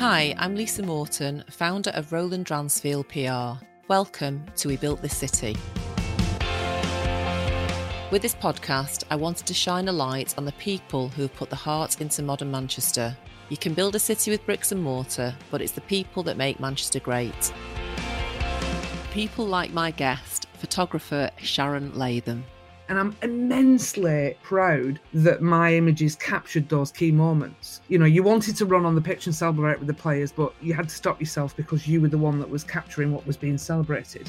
Hi, I'm Lisa Morton, founder of Roland Dransfield PR. Welcome to We Built This City. With this podcast, I wanted to shine a light on the people who have put the heart into modern Manchester. You can build a city with bricks and mortar, but it's the people that make Manchester great. People like my guest, photographer Sharon Latham. And I'm immensely proud that my images captured those key moments. You know, you wanted to run on the pitch and celebrate with the players, but you had to stop yourself because you were the one that was capturing what was being celebrated.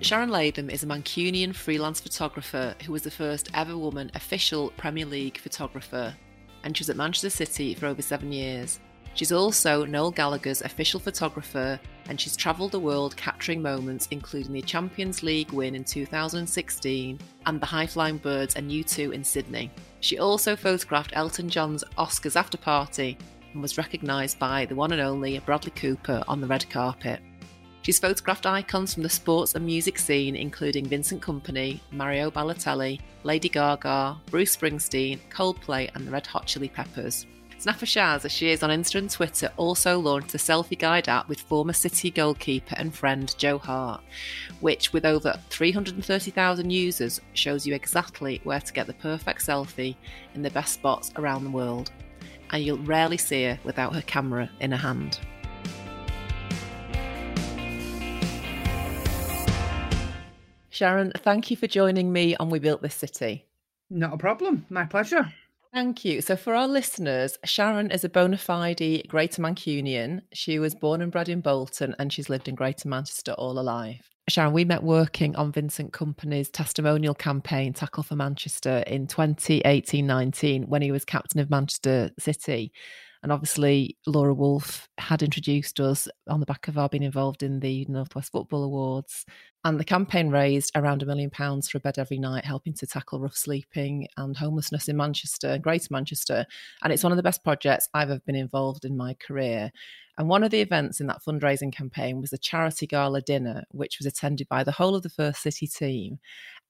Sharon Latham is a Mancunian freelance photographer who was the first ever woman official Premier League photographer, and she was at Manchester City for over seven years. She's also Noel Gallagher's official photographer, and she's travelled the world capturing moments including the Champions League win in 2016 and the high flying birds and U2 in Sydney. She also photographed Elton John's Oscars after party and was recognised by the one and only Bradley Cooper on the red carpet. She's photographed icons from the sports and music scene, including Vincent Kompany, Mario Balotelli, Lady Gaga, Bruce Springsteen, Coldplay, and the Red Hot Chili Peppers. Snapper as she is on Insta and Twitter, also launched a selfie guide app with former City goalkeeper and friend Joe Hart, which, with over 330,000 users, shows you exactly where to get the perfect selfie in the best spots around the world. And you'll rarely see her without her camera in her hand. Sharon, thank you for joining me on We Built This City. Not a problem. My pleasure. Thank you. So, for our listeners, Sharon is a bona fide Greater Mancunian. She was born and bred in Bolton and she's lived in Greater Manchester all her life. Sharon, we met working on Vincent Kompany's testimonial campaign, Tackle for Manchester, in 2018 19 when he was captain of Manchester City. And obviously, Laura Wolf had introduced us on the back of our being involved in the Northwest Football Awards. And the campaign raised around a million pounds for a bed every night, helping to tackle rough sleeping and homelessness in Manchester, Greater Manchester. And it's one of the best projects I've ever been involved in my career. And one of the events in that fundraising campaign was a charity gala dinner, which was attended by the whole of the First City team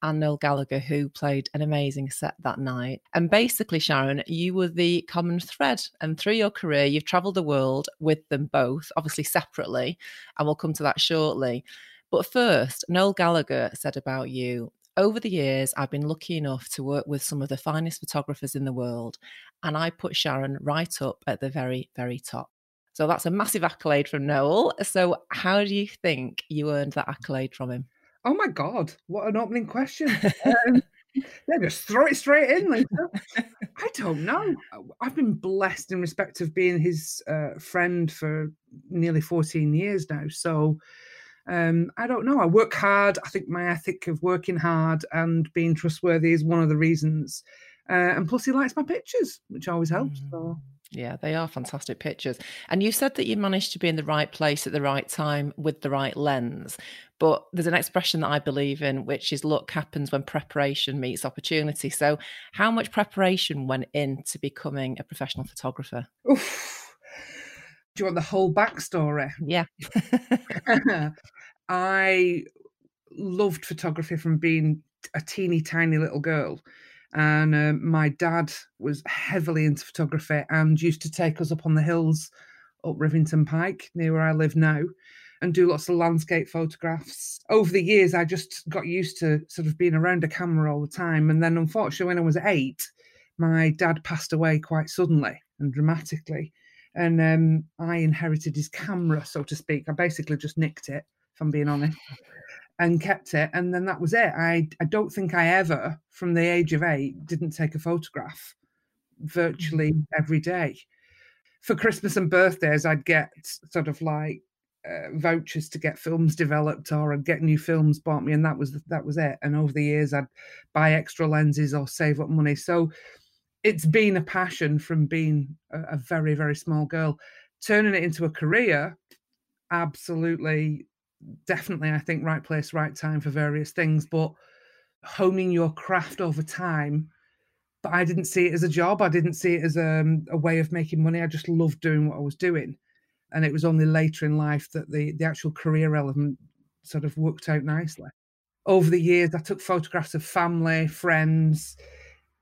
and Noel Gallagher, who played an amazing set that night. And basically, Sharon, you were the common thread. And through your career, you've traveled the world with them both, obviously separately. And we'll come to that shortly. But first, Noel Gallagher said about you over the years, I've been lucky enough to work with some of the finest photographers in the world, and I put Sharon right up at the very, very top. So that's a massive accolade from Noel. So, how do you think you earned that accolade from him? Oh my God, what an opening question. um, yeah, just throw it straight in. Lisa. I don't know. I've been blessed in respect of being his uh, friend for nearly 14 years now. So, um, I don't know. I work hard. I think my ethic of working hard and being trustworthy is one of the reasons. Uh, and plus, he likes my pictures, which always helps. Mm. So. Yeah, they are fantastic pictures. And you said that you managed to be in the right place at the right time with the right lens. But there's an expression that I believe in, which is luck happens when preparation meets opportunity. So, how much preparation went into becoming a professional photographer? Oof. Do you want the whole backstory? Yeah. I loved photography from being a teeny tiny little girl. And uh, my dad was heavily into photography and used to take us up on the hills up Rivington Pike, near where I live now, and do lots of landscape photographs. Over the years, I just got used to sort of being around a camera all the time. And then, unfortunately, when I was eight, my dad passed away quite suddenly and dramatically. And um, I inherited his camera, so to speak. I basically just nicked it, if I'm being honest and kept it and then that was it. I i don't think i ever from the age of 8 didn't take a photograph virtually mm-hmm. every day. For christmas and birthdays i'd get sort of like uh, vouchers to get films developed or I'd get new films bought me and that was that was it. And over the years I'd buy extra lenses or save up money. So it's been a passion from being a, a very very small girl. Turning it into a career absolutely definitely, I think, right place, right time for various things, but honing your craft over time. But I didn't see it as a job. I didn't see it as a, um, a way of making money. I just loved doing what I was doing. And it was only later in life that the, the actual career element sort of worked out nicely. Over the years, I took photographs of family, friends,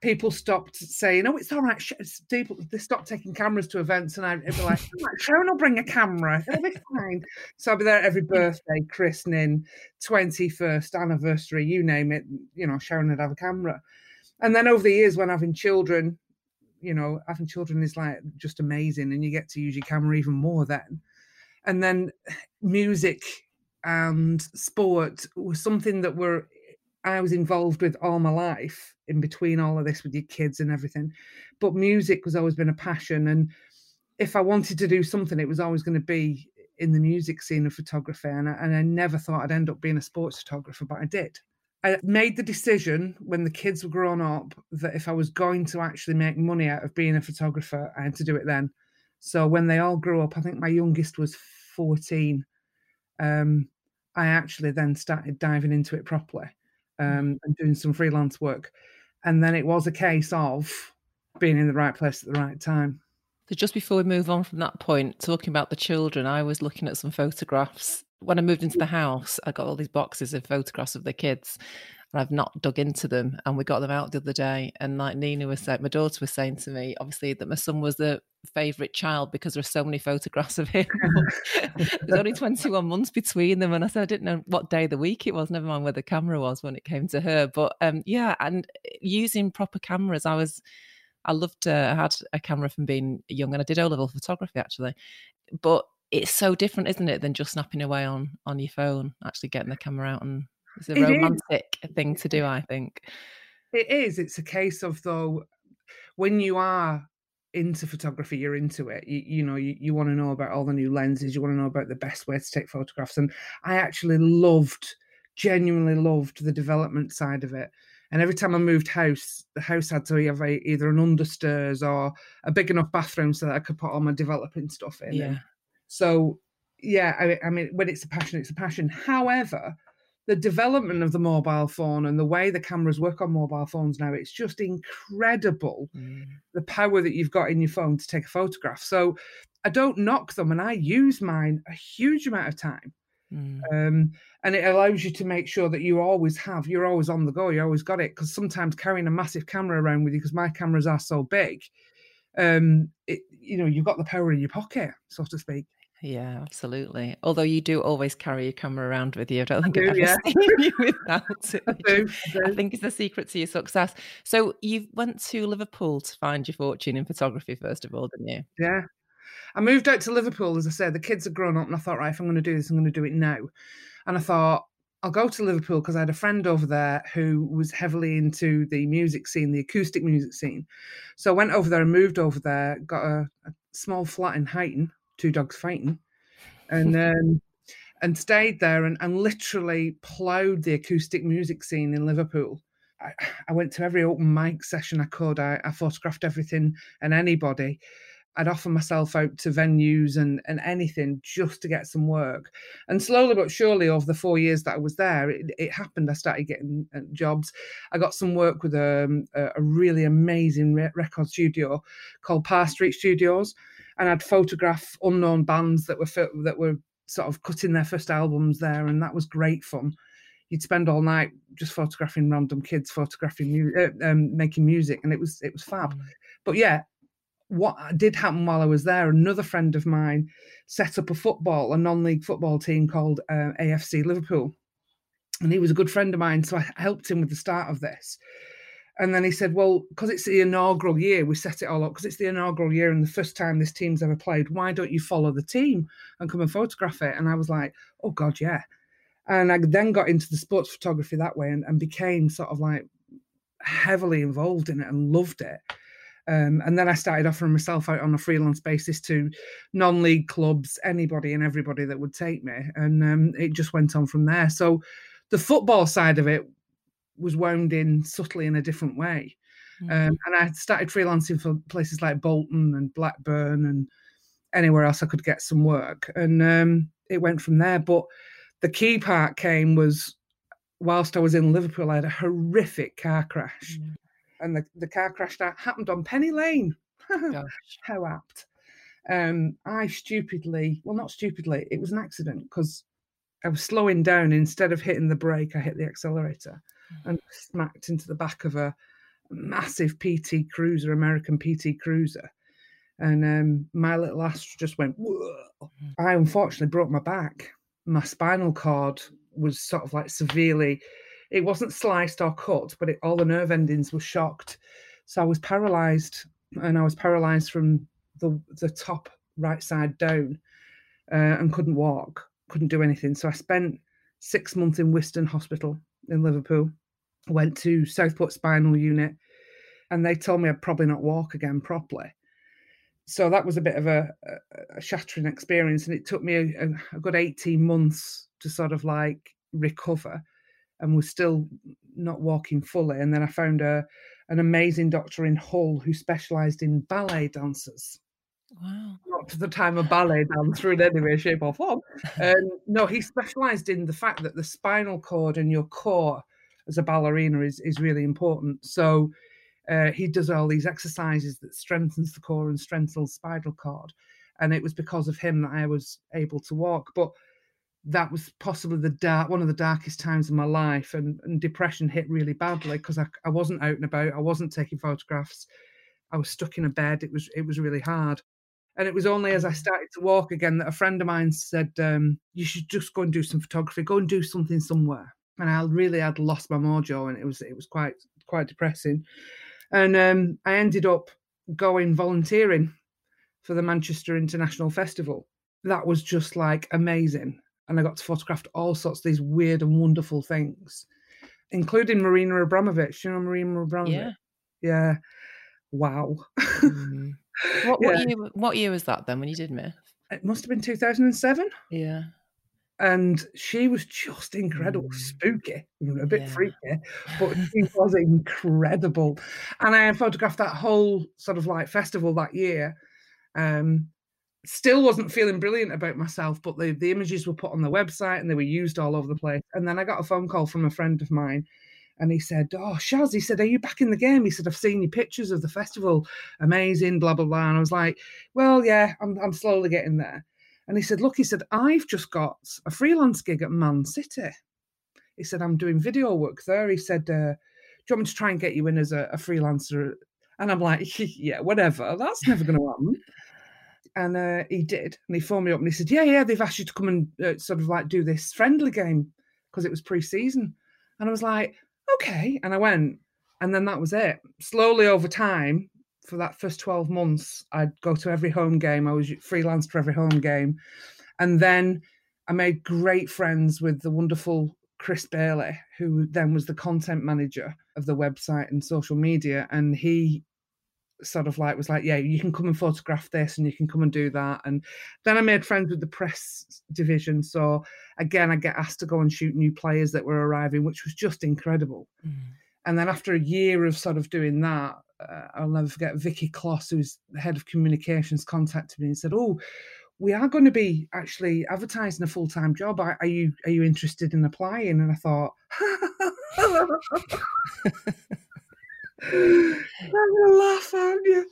people stopped saying, "Oh, it's all right." People they stopped taking cameras to events, and I'd be like, "Sharon will bring a camera. It'll be fine." So I'll be there every birthday, christening, twenty first anniversary, you name it. You know, Sharon would have a camera. And then over the years, when having children, you know, having children is like just amazing, and you get to use your camera even more then. And then music and sport was something that were I was involved with all my life in between all of this with your kids and everything. But music has always been a passion. And if I wanted to do something, it was always going to be in the music scene of photography. And I, and I never thought I'd end up being a sports photographer, but I did. I made the decision when the kids were grown up that if I was going to actually make money out of being a photographer, I had to do it then. So when they all grew up, I think my youngest was 14. Um, I actually then started diving into it properly. Um, and doing some freelance work. And then it was a case of being in the right place at the right time. So, just before we move on from that point, talking about the children, I was looking at some photographs. When I moved into the house, I got all these boxes of photographs of the kids. I've not dug into them. And we got them out the other day. And like Nina was saying, my daughter was saying to me, obviously, that my son was the favourite child because there's so many photographs of him. There's only 21 months between them. And I said, I didn't know what day of the week it was, never mind where the camera was when it came to her. But um, yeah, and using proper cameras, I was. I loved. Uh, I had a camera from being young, and I did O level photography actually. But it's so different, isn't it, than just snapping away on on your phone? Actually, getting the camera out and it's a it romantic is. thing to do, I think. It is. It's a case of though, when you are into photography, you're into it. You, you know, you, you want to know about all the new lenses. You want to know about the best way to take photographs. And I actually loved, genuinely loved the development side of it. And every time I moved house, the house had to have a, either an understairs or a big enough bathroom so that I could put all my developing stuff in. Yeah. So, yeah, I, I mean, when it's a passion, it's a passion. However, the development of the mobile phone and the way the cameras work on mobile phones now, it's just incredible mm. the power that you've got in your phone to take a photograph. So I don't knock them and I use mine a huge amount of time. Mm. Um, and it allows you to make sure that you always have, you're always on the go, you always got it. Because sometimes carrying a massive camera around with you, because my cameras are so big, um, it, you know, you've got the power in your pocket, so to speak. Yeah, absolutely. Although you do always carry your camera around with you. I don't think I have ever yeah. seen you without it. I, do, I, do. I, think it's the secret to your success. So you went to Liverpool to find your fortune in photography, first of all, didn't you? Yeah. I moved out to Liverpool, as I said, the kids had grown up, and I thought, right, if I'm going to do this, I'm going to do it now. And I thought, I'll go to Liverpool because I had a friend over there who was heavily into the music scene, the acoustic music scene. So I went over there and moved over there, got a, a small flat in Huyton, two dogs fighting, and um, and stayed there and, and literally ploughed the acoustic music scene in Liverpool. I, I went to every open mic session I could. I, I photographed everything and anybody. I'd offer myself out to venues and, and anything just to get some work. And slowly but surely, over the four years that I was there, it, it happened. I started getting uh, jobs. I got some work with um, a, a really amazing record studio called Parr Street Studios and I'd photograph unknown bands that were that were sort of cutting their first albums there, and that was great fun. You'd spend all night just photographing random kids, photographing, uh, um, making music, and it was it was fab. Mm. But yeah, what did happen while I was there, another friend of mine set up a football, a non-league football team called uh, AFC Liverpool, and he was a good friend of mine, so I helped him with the start of this. And then he said, Well, because it's the inaugural year, we set it all up because it's the inaugural year and the first time this team's ever played. Why don't you follow the team and come and photograph it? And I was like, Oh, God, yeah. And I then got into the sports photography that way and, and became sort of like heavily involved in it and loved it. Um, and then I started offering myself out on a freelance basis to non league clubs, anybody and everybody that would take me. And um, it just went on from there. So the football side of it was wound in subtly in a different way. Mm-hmm. Um, and I started freelancing for places like Bolton and Blackburn and anywhere else I could get some work. And um, it went from there. But the key part came was whilst I was in Liverpool, I had a horrific car crash. Mm-hmm. And the, the car crash that happened on Penny Lane. How apt. Um, I stupidly, well, not stupidly, it was an accident because I was slowing down. Instead of hitting the brake, I hit the accelerator and smacked into the back of a massive PT Cruiser, American PT Cruiser, and um, my little ass just went. Whoa. I unfortunately broke my back. My spinal cord was sort of like severely. It wasn't sliced or cut, but it, all the nerve endings were shocked. So I was paralyzed, and I was paralyzed from the the top right side down, uh, and couldn't walk, couldn't do anything. So I spent six months in Whiston Hospital in Liverpool. Went to Southport Spinal Unit, and they told me I'd probably not walk again properly. So that was a bit of a, a, shattering experience, and it took me a, a, good eighteen months to sort of like recover, and was still not walking fully. And then I found a an amazing doctor in Hull who specialised in ballet dancers. Wow. Not to the time of ballet dancer in any way, shape, or form. Um, no, he specialised in the fact that the spinal cord and your core as a ballerina is, is really important. So uh, he does all these exercises that strengthens the core and strengthens the spinal cord. And it was because of him that I was able to walk. But that was possibly the dark one of the darkest times of my life and, and depression hit really badly because I, I wasn't out and about i wasn't taking photographs i was stuck in a bed it was it was really hard and it was only as I started to walk again that a friend of mine said, um, "You should just go and do some photography. Go and do something somewhere." And I really had lost my mojo, and it was it was quite quite depressing. And um, I ended up going volunteering for the Manchester International Festival. That was just like amazing, and I got to photograph all sorts of these weird and wonderful things, including Marina Abramović. You know Marina Abramović? Yeah. Yeah. Wow. Mm. What, what Yeah. year? What year was that then when you did Myth? It must have been 2007. Yeah. And she was just incredible, Mm. spooky, you know, a bit Yeah. freaky, but she was incredible. And I photographed that whole sort of like festival that year. Um, still wasn't feeling brilliant about myself, but the, the images were put on the website and they were used all over the place. And then I got a phone call from a friend of mine. And he said, Oh, Shaz, he said, Are you back in the game? He said, I've seen your pictures of the festival. Amazing, blah, blah, blah. And I was like, Well, yeah, I'm, I'm slowly getting there. And he said, Look, he said, I've just got a freelance gig at Man City. He said, I'm doing video work there. He said, uh, Do you want me to try and get you in as a, a freelancer? And I'm like, Yeah, whatever. That's never going to happen. And uh, he did. And he phoned me up and he said, Yeah, yeah, they've asked you to come and uh, sort of like do this friendly game because it was pre season. And I was like, Okay. And I went. And then that was it. Slowly over time, for that first 12 months, I'd go to every home game. I was freelance for every home game. And then I made great friends with the wonderful Chris Bailey, who then was the content manager of the website and social media. And he sort of like was like, Yeah, you can come and photograph this and you can come and do that. And then I made friends with the press division. So again, I get asked to go and shoot new players that were arriving, which was just incredible. Mm. And then after a year of sort of doing that, I'll never forget Vicky Kloss, who's the head of communications, contacted me and said, "Oh, we are going to be actually advertising a full time job. Are, are you are you interested in applying?" And I thought, "I'm gonna laugh, aren't you?"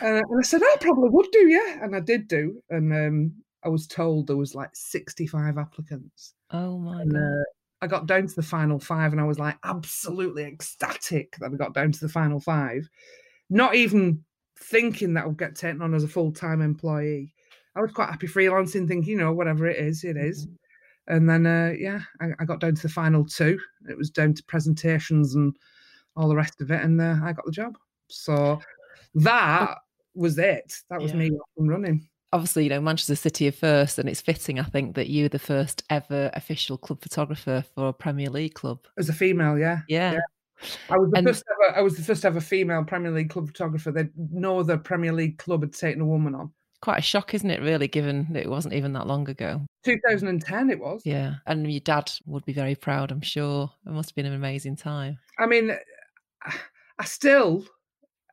And, I- and I said, "I probably would do, yeah." And I did do, and um, I was told there was like sixty five applicants. Oh my And, god. uh, I got down to the final five and I was like absolutely ecstatic that I got down to the final five. Not even thinking that I would get taken on as a full time employee. I was quite happy freelancing, thinking, you know, whatever it is, it is. And then, uh, yeah, I, I got down to the final two. It was down to presentations and all the rest of it. And uh, I got the job. So that was it. That was Yeah. me off and running. Obviously, you know, Manchester City are first, and it's fitting, I think, that you were the first ever official club photographer for a Premier League club. As a female, yeah. Yeah. I was the And- first ever. I was the first ever female Premier League club photographer. That no other Premier League club had taken a woman on. Quite a shock, isn't it, really, given that it wasn't even that long ago? 2010, it was. Yeah. And your dad would be very proud, I'm sure. It must have been an amazing time. I mean, I still,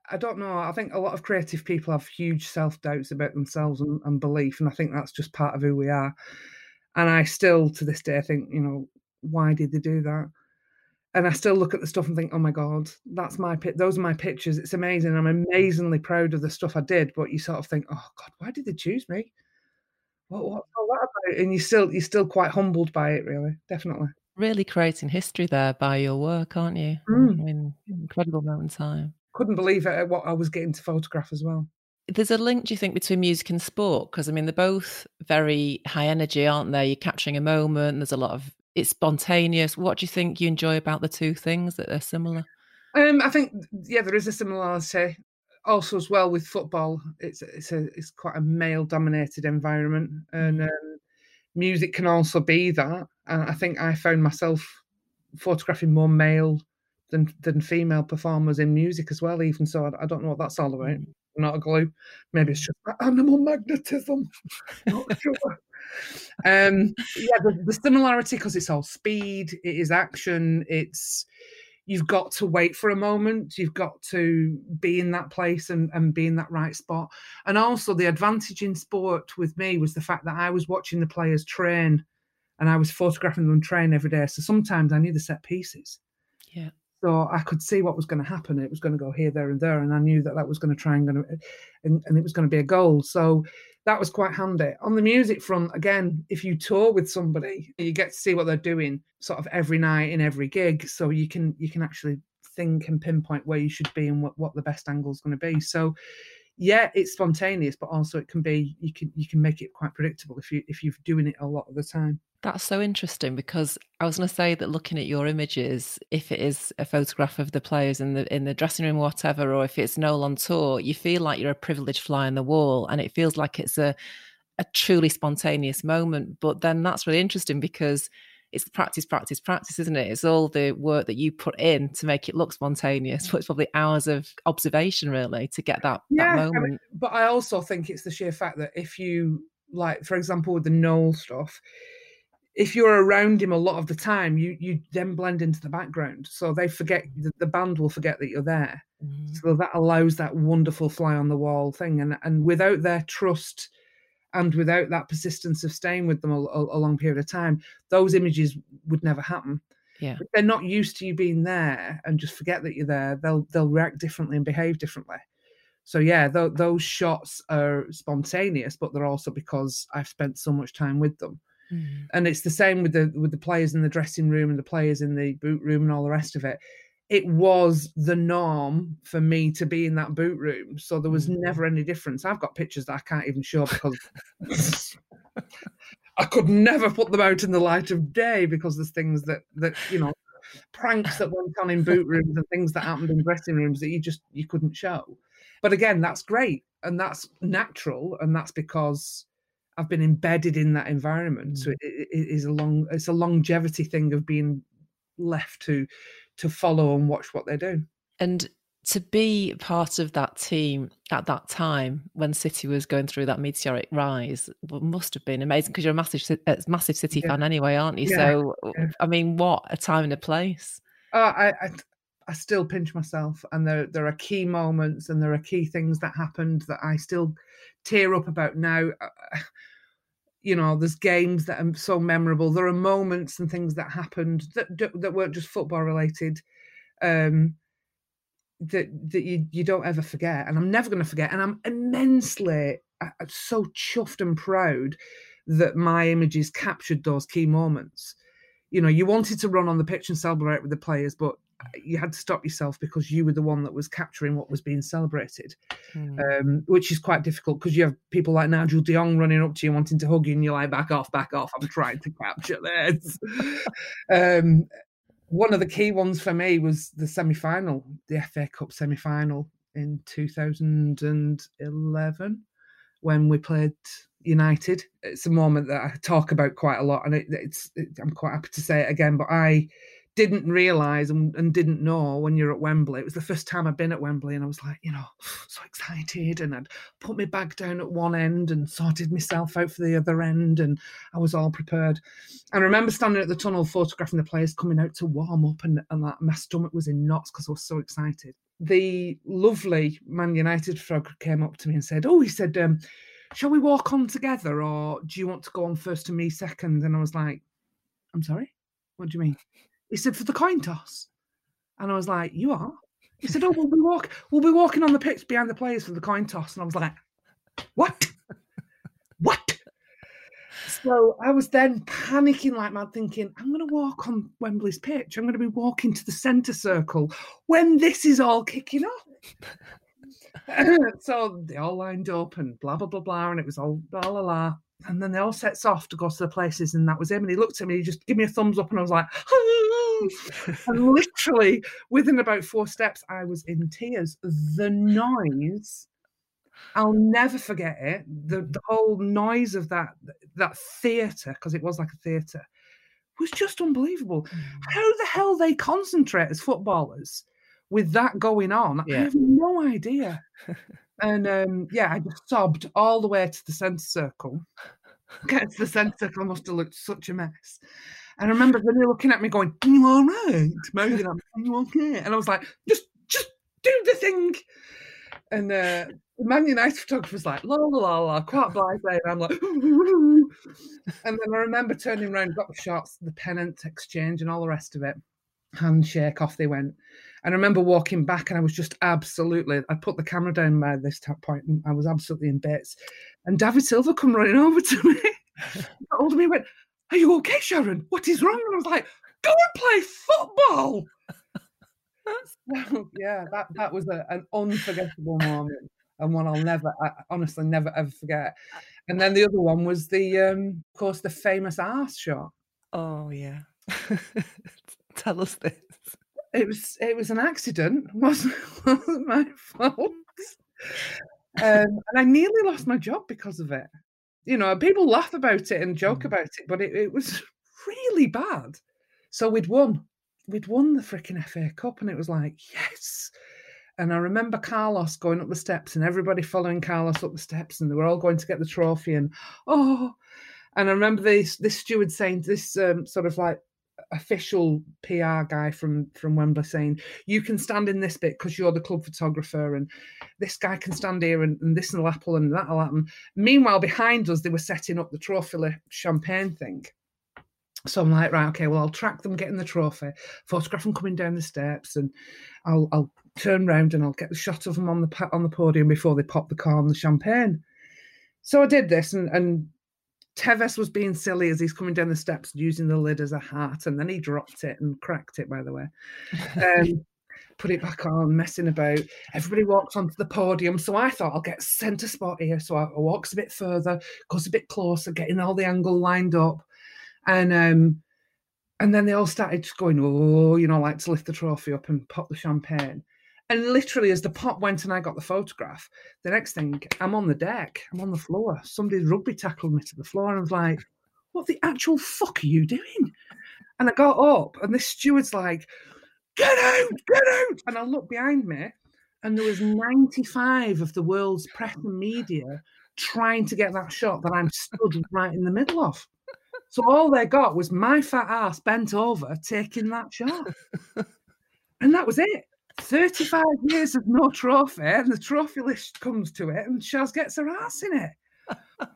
I don't know. I think a lot of creative people have huge self doubts about themselves and, and belief, and I think that's just part of who we are. And I still, to this day, think, you know, why did they do that? And I still look at the stuff and think, oh my god, that's my pic. Those are my pictures. It's amazing. I'm amazingly proud of the stuff I did. But you sort of think, oh god, why did they choose me? What, what's all that about? And you still, you're still quite humbled by it, really. Definitely. really creating history there by your work, aren't you? Mm. I mean, incredible moment in time. Couldn't believe it what I was getting to photograph as well. There's a link, do you think, between music and sport? Because I mean, they're both very high energy, aren't they? You're capturing a moment. There's a lot of it's spontaneous. What do you think you enjoy about the two things that are similar? Um, I think yeah, there is a similarity. Also, as well with football, it's it's a it's quite a male dominated environment, and um, music can also be that. And I think I found myself photographing more male than than female performers in music as well. Even so, I, I don't know what that's all about. Not a clue. Maybe it's just animal magnetism. Not sure. um, yeah, the, the similarity because it's all speed, it is action, it's you've got to wait for a moment you've got to be in that place and, and be in that right spot and also the advantage in sport with me was the fact that i was watching the players train and i was photographing them train every day so sometimes i knew the set pieces yeah so i could see what was going to happen it was going to go here there and there and i knew that that was going to try and, and, and it was going to be a goal so that was quite handy. On the music front, again, if you tour with somebody, you get to see what they're doing sort of every night in every gig. So you can you can actually think and pinpoint where you should be and what, what the best angle is going to be. So yeah, it's spontaneous, but also it can be you can you can make it quite predictable if you if you're doing it a lot of the time. That's so interesting because I was going to say that looking at your images, if it is a photograph of the players in the in the dressing room or whatever, or if it's Noel on tour, you feel like you're a privileged fly on the wall, and it feels like it's a a truly spontaneous moment. But then that's really interesting because it's practice, practice, practice, isn't it? It's all the work that you put in to make it look spontaneous, but it's probably hours of observation really to get that, yeah, that moment. I mean, but I also think it's the sheer fact that if you like, for example, with the Noel stuff, if you're around him a lot of the time, you you then blend into the background. So they forget the, the band will forget that you're there. Mm-hmm. So that allows that wonderful fly on the wall thing. And and without their trust and without that persistence of staying with them a, a, a long period of time, those images would never happen. Yeah. If they're not used to you being there and just forget that you're there, they'll they'll react differently and behave differently. So yeah, th- those shots are spontaneous, but they're also because I've spent so much time with them. Mm. And it's the same with the with the players in the dressing room and the players in the boot room and all the rest of it. It was the norm for me to be in that boot room, so there was mm. never any difference. I've got pictures that I can't even show because I could never put them out in the light of day because there's things that that you know pranks that went on in boot rooms and things that happened in dressing rooms that you just you couldn't show. But again, that's great and that's natural and that's because I've been embedded in that environment. Mm. So it, it is a long, it's a longevity thing of being left to to follow and watch what they do. And to be part of that team at that time when City was going through that meteoric rise must have been amazing because you're a massive, massive City yeah. fan anyway, aren't you? Yeah. So, yeah. I mean, what a time and a place. Uh, I, I, I still pinch myself, and there there are key moments and there are key things that happened that I still tear up about now. Uh, you know, there's games that are so memorable. There are moments and things that happened that that weren't just football related. Um, that that you you don't ever forget, and I'm never going to forget. And I'm immensely uh, uh, so chuffed and proud that my images captured those key moments. You know, you wanted to run on the pitch and celebrate with the players, but you had to stop yourself because you were the one that was capturing what was being celebrated, mm. um, which is quite difficult because you have people like Nigel de Jong running up to you wanting to hug you, and you're like, "Back off, back off! I'm trying to capture this." um, one of the key ones for me was the semi-final, the FA Cup semi-final in 2011 when we played United. It's a moment that I talk about quite a lot, and it, it's it, I'm quite happy to say it again. But I didn't realize and, and, didn't know when you're at Wembley. It was the first time I'd been at Wembley, and I was like, you know, so excited. And I'd put my bag down at one end and sorted myself out for the other end, and I was all prepared. And I remember standing at the tunnel photographing the players coming out to warm up, and, and that, my stomach was in knots because I was so excited. The lovely Man United frog came up to me and said, "Oh, he said, um, shall we walk on together, or do you want to go on first and me second? And I was like, "I'm sorry, what do you mean?" He said, for the coin toss. And I was like, you are? He said, oh, we'll be, walk- we'll be walking on the pitch behind the players for the coin toss. And I was like, what? what? So I was then panicking like mad, thinking, I'm going to walk on Wembley's pitch. I'm going to be walking to the centre circle when this is all kicking off. so they all lined up and blah, blah, blah, blah. And it was all blah, blah, blah. And then they all sets off to go to the places. And that was him. And he looked at me, he just gave me a thumbs up. And I was like, and literally within about four steps, I was in tears. The noise I'll never forget it. The the whole noise of that that theatre, because it was like a theatre, was just unbelievable. Mm. How the hell they concentrate as footballers with that going on? Yeah. I have no idea. and um, yeah, I just sobbed all the way to the centre circle. Get to the centre circle, must have looked such a mess. And I remember they were looking at me going, Are you all right? Me, Are you okay? And I was like, just just do the thing. And uh, the Man United photographer was like, la la la la, quite blase. And I'm like, and then I remember turning around, got the shots, the pennant exchange, and all the rest of it. Handshake, off they went. And I remember walking back, and I was just absolutely, I put the camera down by this point, and I was absolutely in bits. And David Silva come running over to me, hold of me, went, Are you okay, Sharon? What is wrong? And I was like, Go and play football. so, yeah, that, that was a, an unforgettable moment and one I'll never, I honestly never ever forget. And then the other one was the, um, of course, the famous arse shot. Oh yeah, tell us this. It was it was an accident. wasn't wasn't my fault. Um, and I nearly lost my job because of it. You know, people laugh about it and joke mm. about it, but it, it was really bad. So we'd won. We'd won the freaking FA Cup, and it was like, yes, and I remember Carlos going up the steps and everybody following Carlos up the steps, and they were all going to get the trophy. And oh, and I remember this this steward saying this um, sort of like official PR guy from from Wembley saying, "You can stand in this bit because you're the club photographer, and this guy can stand here, and, this and this will happen, and that'll happen." Meanwhile, behind us, they were setting up the trophy champagne thing. So I'm like, right, okay, well, I'll track them getting the trophy, photograph them coming down the steps, and I'll I'll turn round and I'll get the shot of them on the on the podium before they pop the car on the champagne. So I did this, and, and Tevez was being silly as he's coming down the steps using the lid as a hat, and then he dropped it and cracked it, by the way. Um, put it back on, messing about. Everybody walks onto the podium, so I thought I'll get centre spot here. So I, I walks a bit further, goes a bit closer, getting all the angle lined up, and um, and then they all started just going, oh, you know, like to lift the trophy up and pop the champagne. And literally, as the pop went and I got the photograph, the next thing I'm on the deck, I'm on the floor. Somebody's rugby tackled me to the floor, and I was like, "What the actual fuck are you doing?" And I got up, and this steward's like, "Get out, get out!" And I looked behind me, and there was 95 of the world's press and media trying to get that shot that I'm stood right in the middle of. So all they got was my fat ass bent over taking that shot. And that was it. 35 years of no trophy, and the trophy list comes to it, and Shaz gets her ass in it.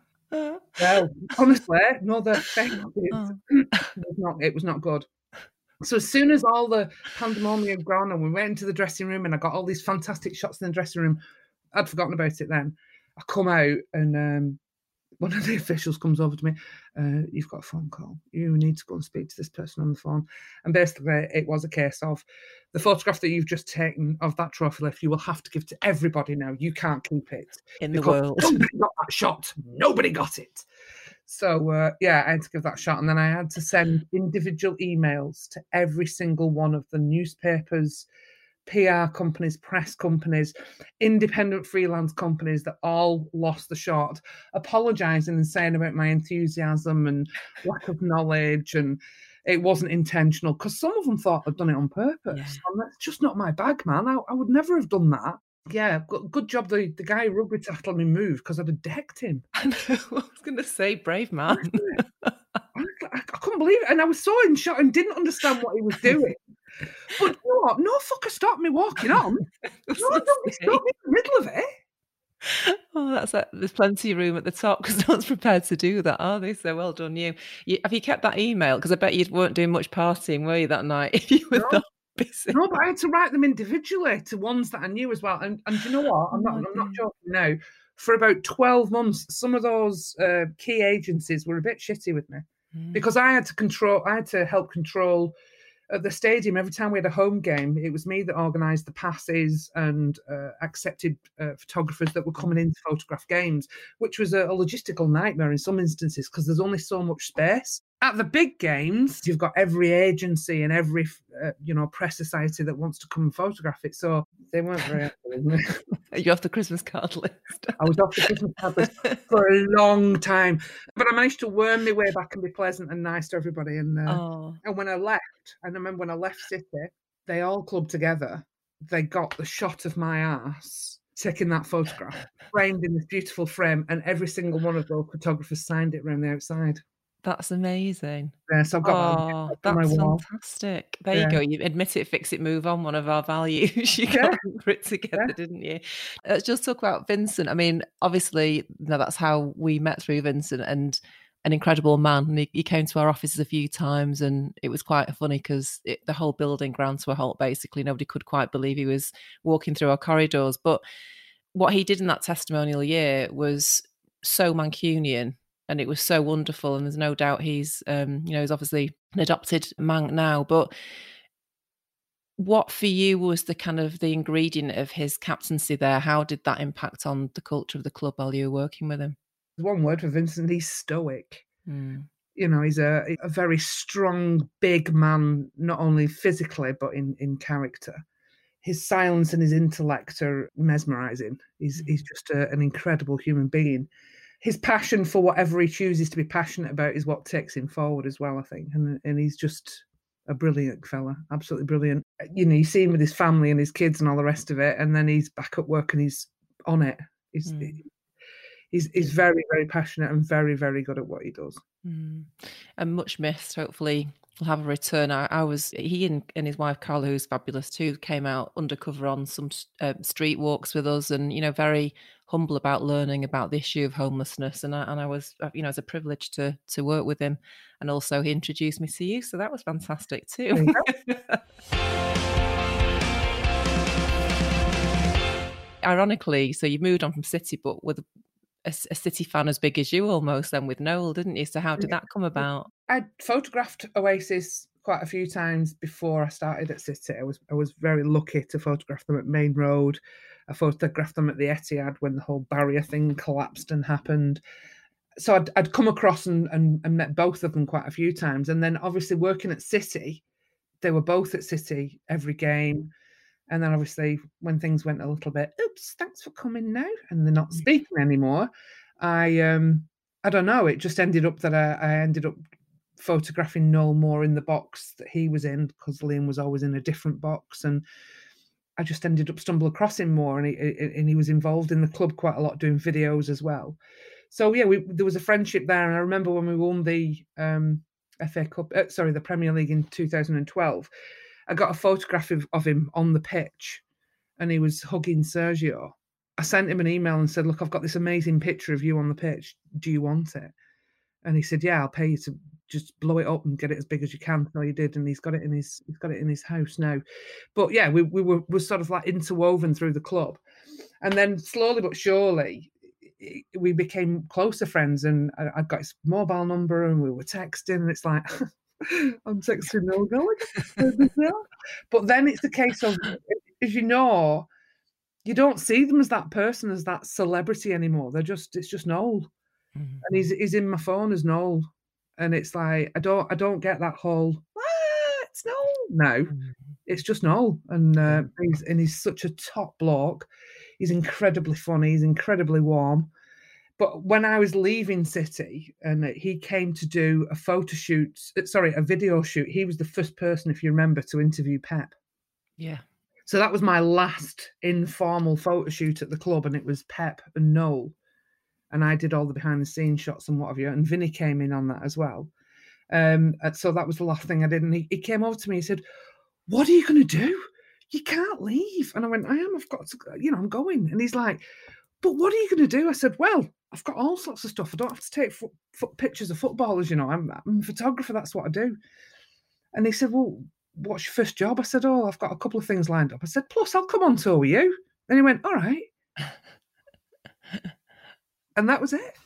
well, honestly, no, the thing oh. was not, it was not good. So as soon as all the pandemonium had gone and we went into the dressing room and I got all these fantastic shots in the dressing room, I'd forgotten about it then. I come out and um, one of the officials comes over to me. Uh, you've got a phone call. You need to go and speak to this person on the phone. And basically, it was a case of the photograph that you've just taken of that trophy lift. You will have to give to everybody now. You can't keep it in the world. Nobody got that shot. Nobody got it. So uh, yeah, I had to give that shot, and then I had to send individual emails to every single one of the newspapers PR companies, press companies, independent freelance companies that all lost the shot, apologizing and saying about my enthusiasm and lack of knowledge and it wasn't intentional because some of them thought I'd done it on purpose. Yeah. And that's just not my bag, man. I, I would never have done that. Yeah, good, good job. The, the guy rugby tackled me moved because I'd have decked him. I know. I was going to say, brave man. I, I, couldn't believe it. And I was so in shock and didn't understand what he was doing. But you know what? No fucker stopped me walking on. no, don't stop me in the middle of it. Oh, that's a, there's plenty of room at the top because no one's prepared to do that, are they? So well done, you. you have you kept that email? Because I bet you weren't doing much partying, were you, that night? If you were no. that busy. No, but I had to write them individually to ones that I knew as well. And and you know what? I'm not I'm not joking now. for about 12 months, some of those uh, key agencies were a bit shitty with me Mm. because I had to control, I had to help control at the stadium. Every time we had a home game, it was me that organised the passes and uh, accepted uh, photographers that were coming in to photograph games, which was a, a logistical nightmare in some instances because there's only so much space. At the big games, you've got every agency and every uh, you know press society that wants to come and photograph it. So they weren't very happy. Are you off the Christmas card list? I was off the Christmas card list for a long time, but I managed to worm my way back and be pleasant and nice to everybody. And uh, oh, and when I left, and I remember when I left City, they all clubbed together. They got the shot of my ass taking that photograph, framed in this beautiful frame, and every single one of those photographers signed it around the outside. That's amazing. Yeah, so I've got that Oh, my that's fantastic. There Yeah. you go. You admit it, fix it, move on. One of our values. You Yeah. got it together, didn't you? Let's just talk about Vincent. I mean, obviously, know, that's how we met through Vincent and an incredible man. And he, he came to our offices a few times and it was quite funny because the whole building ground to a halt, basically. Nobody could quite believe he was walking through our corridors. But what he did in that testimonial year was so Mancunian and it was so wonderful. And there's no doubt he's, um, you know, he's obviously an adopted Manc now. But what for you was the kind of the ingredient of his captaincy there? How did that impact on the culture of the club while you were working with him? One word for Vincent: he's stoic. Mm. You know, he's a a very strong, big man, not only physically but in in character. His silence and his intellect are mesmerizing. He's he's just a, an incredible human being. His passion for whatever he chooses to be passionate about is what takes him forward as well. I think, and and he's just a brilliant fella, absolutely brilliant. You know, you see him with his family and his kids and all the rest of it, and then he's back at work and he's on it. He's Mm. he's he's very very passionate and very very good at what he does. Mm. And much missed. Hopefully, he'll have a return. I, I was he and, and his wife Carla, who's fabulous too, came out undercover on some uh, street walks with us, and you know, very humble about learning about the issue of homelessness. And I, and I was, uh, you know, it's a privilege to to work with him, and also he introduced me to you, so that was fantastic too. Ironically, so you moved on from City, but with a, a City fan as big as you, almost then with Noel, didn't you? So how did that come about? I photographed Oasis quite a few times before I started at City. I was I was very lucky to photograph them at Maine Road. I photographed them at the Etihad when the whole barrier thing collapsed and happened. So I'd, I'd come across and, and, and met both of them quite a few times. And then obviously working at City, they were both at City every game. And then obviously when things went a little bit, oops, thanks for coming now, and they're not speaking anymore. I um I don't know. It just ended up that I, I ended up photographing Noel more in the box that he was in because Liam was always in a different box, and I just ended up stumbling across him more, and he and he was involved in the club quite a lot, doing videos as well. So yeah, we, there was a friendship there, and I remember when we won the um, FA Cup, uh, sorry, the Premier League in 2012. I got a photograph of, of him on the pitch, and he was hugging Sergio. I sent him an email and said, "Look, I've got this amazing picture of you on the pitch. Do you want it?" And he said, "Yeah, I'll pay you to just blow it up and get it as big as you can." So he did, and he's got it in his he's got it in his house now. But yeah, we we were, were sort of like interwoven through the club, and then slowly but surely we became closer friends. And I, I got his mobile number, and we were texting, and it's like. I'm texting Noel Gallagher. but then it's the case of, as you know, you don't see them as that person, as that celebrity anymore. They're just, it's just Noel, Mhm. and he's he's in my phone as Noel, and it's like I don't I don't get that whole ah, it's Noel. No, Mhm. it's just Noel, and uh, he's and he's such a top bloke. He's incredibly funny. He's incredibly warm. But when I was leaving City and he came to do a photo shoot, uh, sorry, a video shoot, he was the first person, if you remember, to interview Pep. Yeah. So that was my last informal photo shoot at the club, and it was Pep and Noel. And I did all the behind the scenes shots and what have you. And Vinny came in on that as well. Um, and so that was the last thing I did. And he, he came over to me and said, What are you going to do? You can't leave. And I went, I am. I've got to, you know, I'm going. And he's like, But what are you going to do? I said, Well, I've got all sorts of stuff. I don't have to take fo- fo- pictures of footballers, you know. I'm, I'm a photographer. That's what I do. And he said, Well, what's your first job? I said, Oh, I've got a couple of things lined up. I said, Plus, I'll come on tour with you. And he went, All right. and that was it.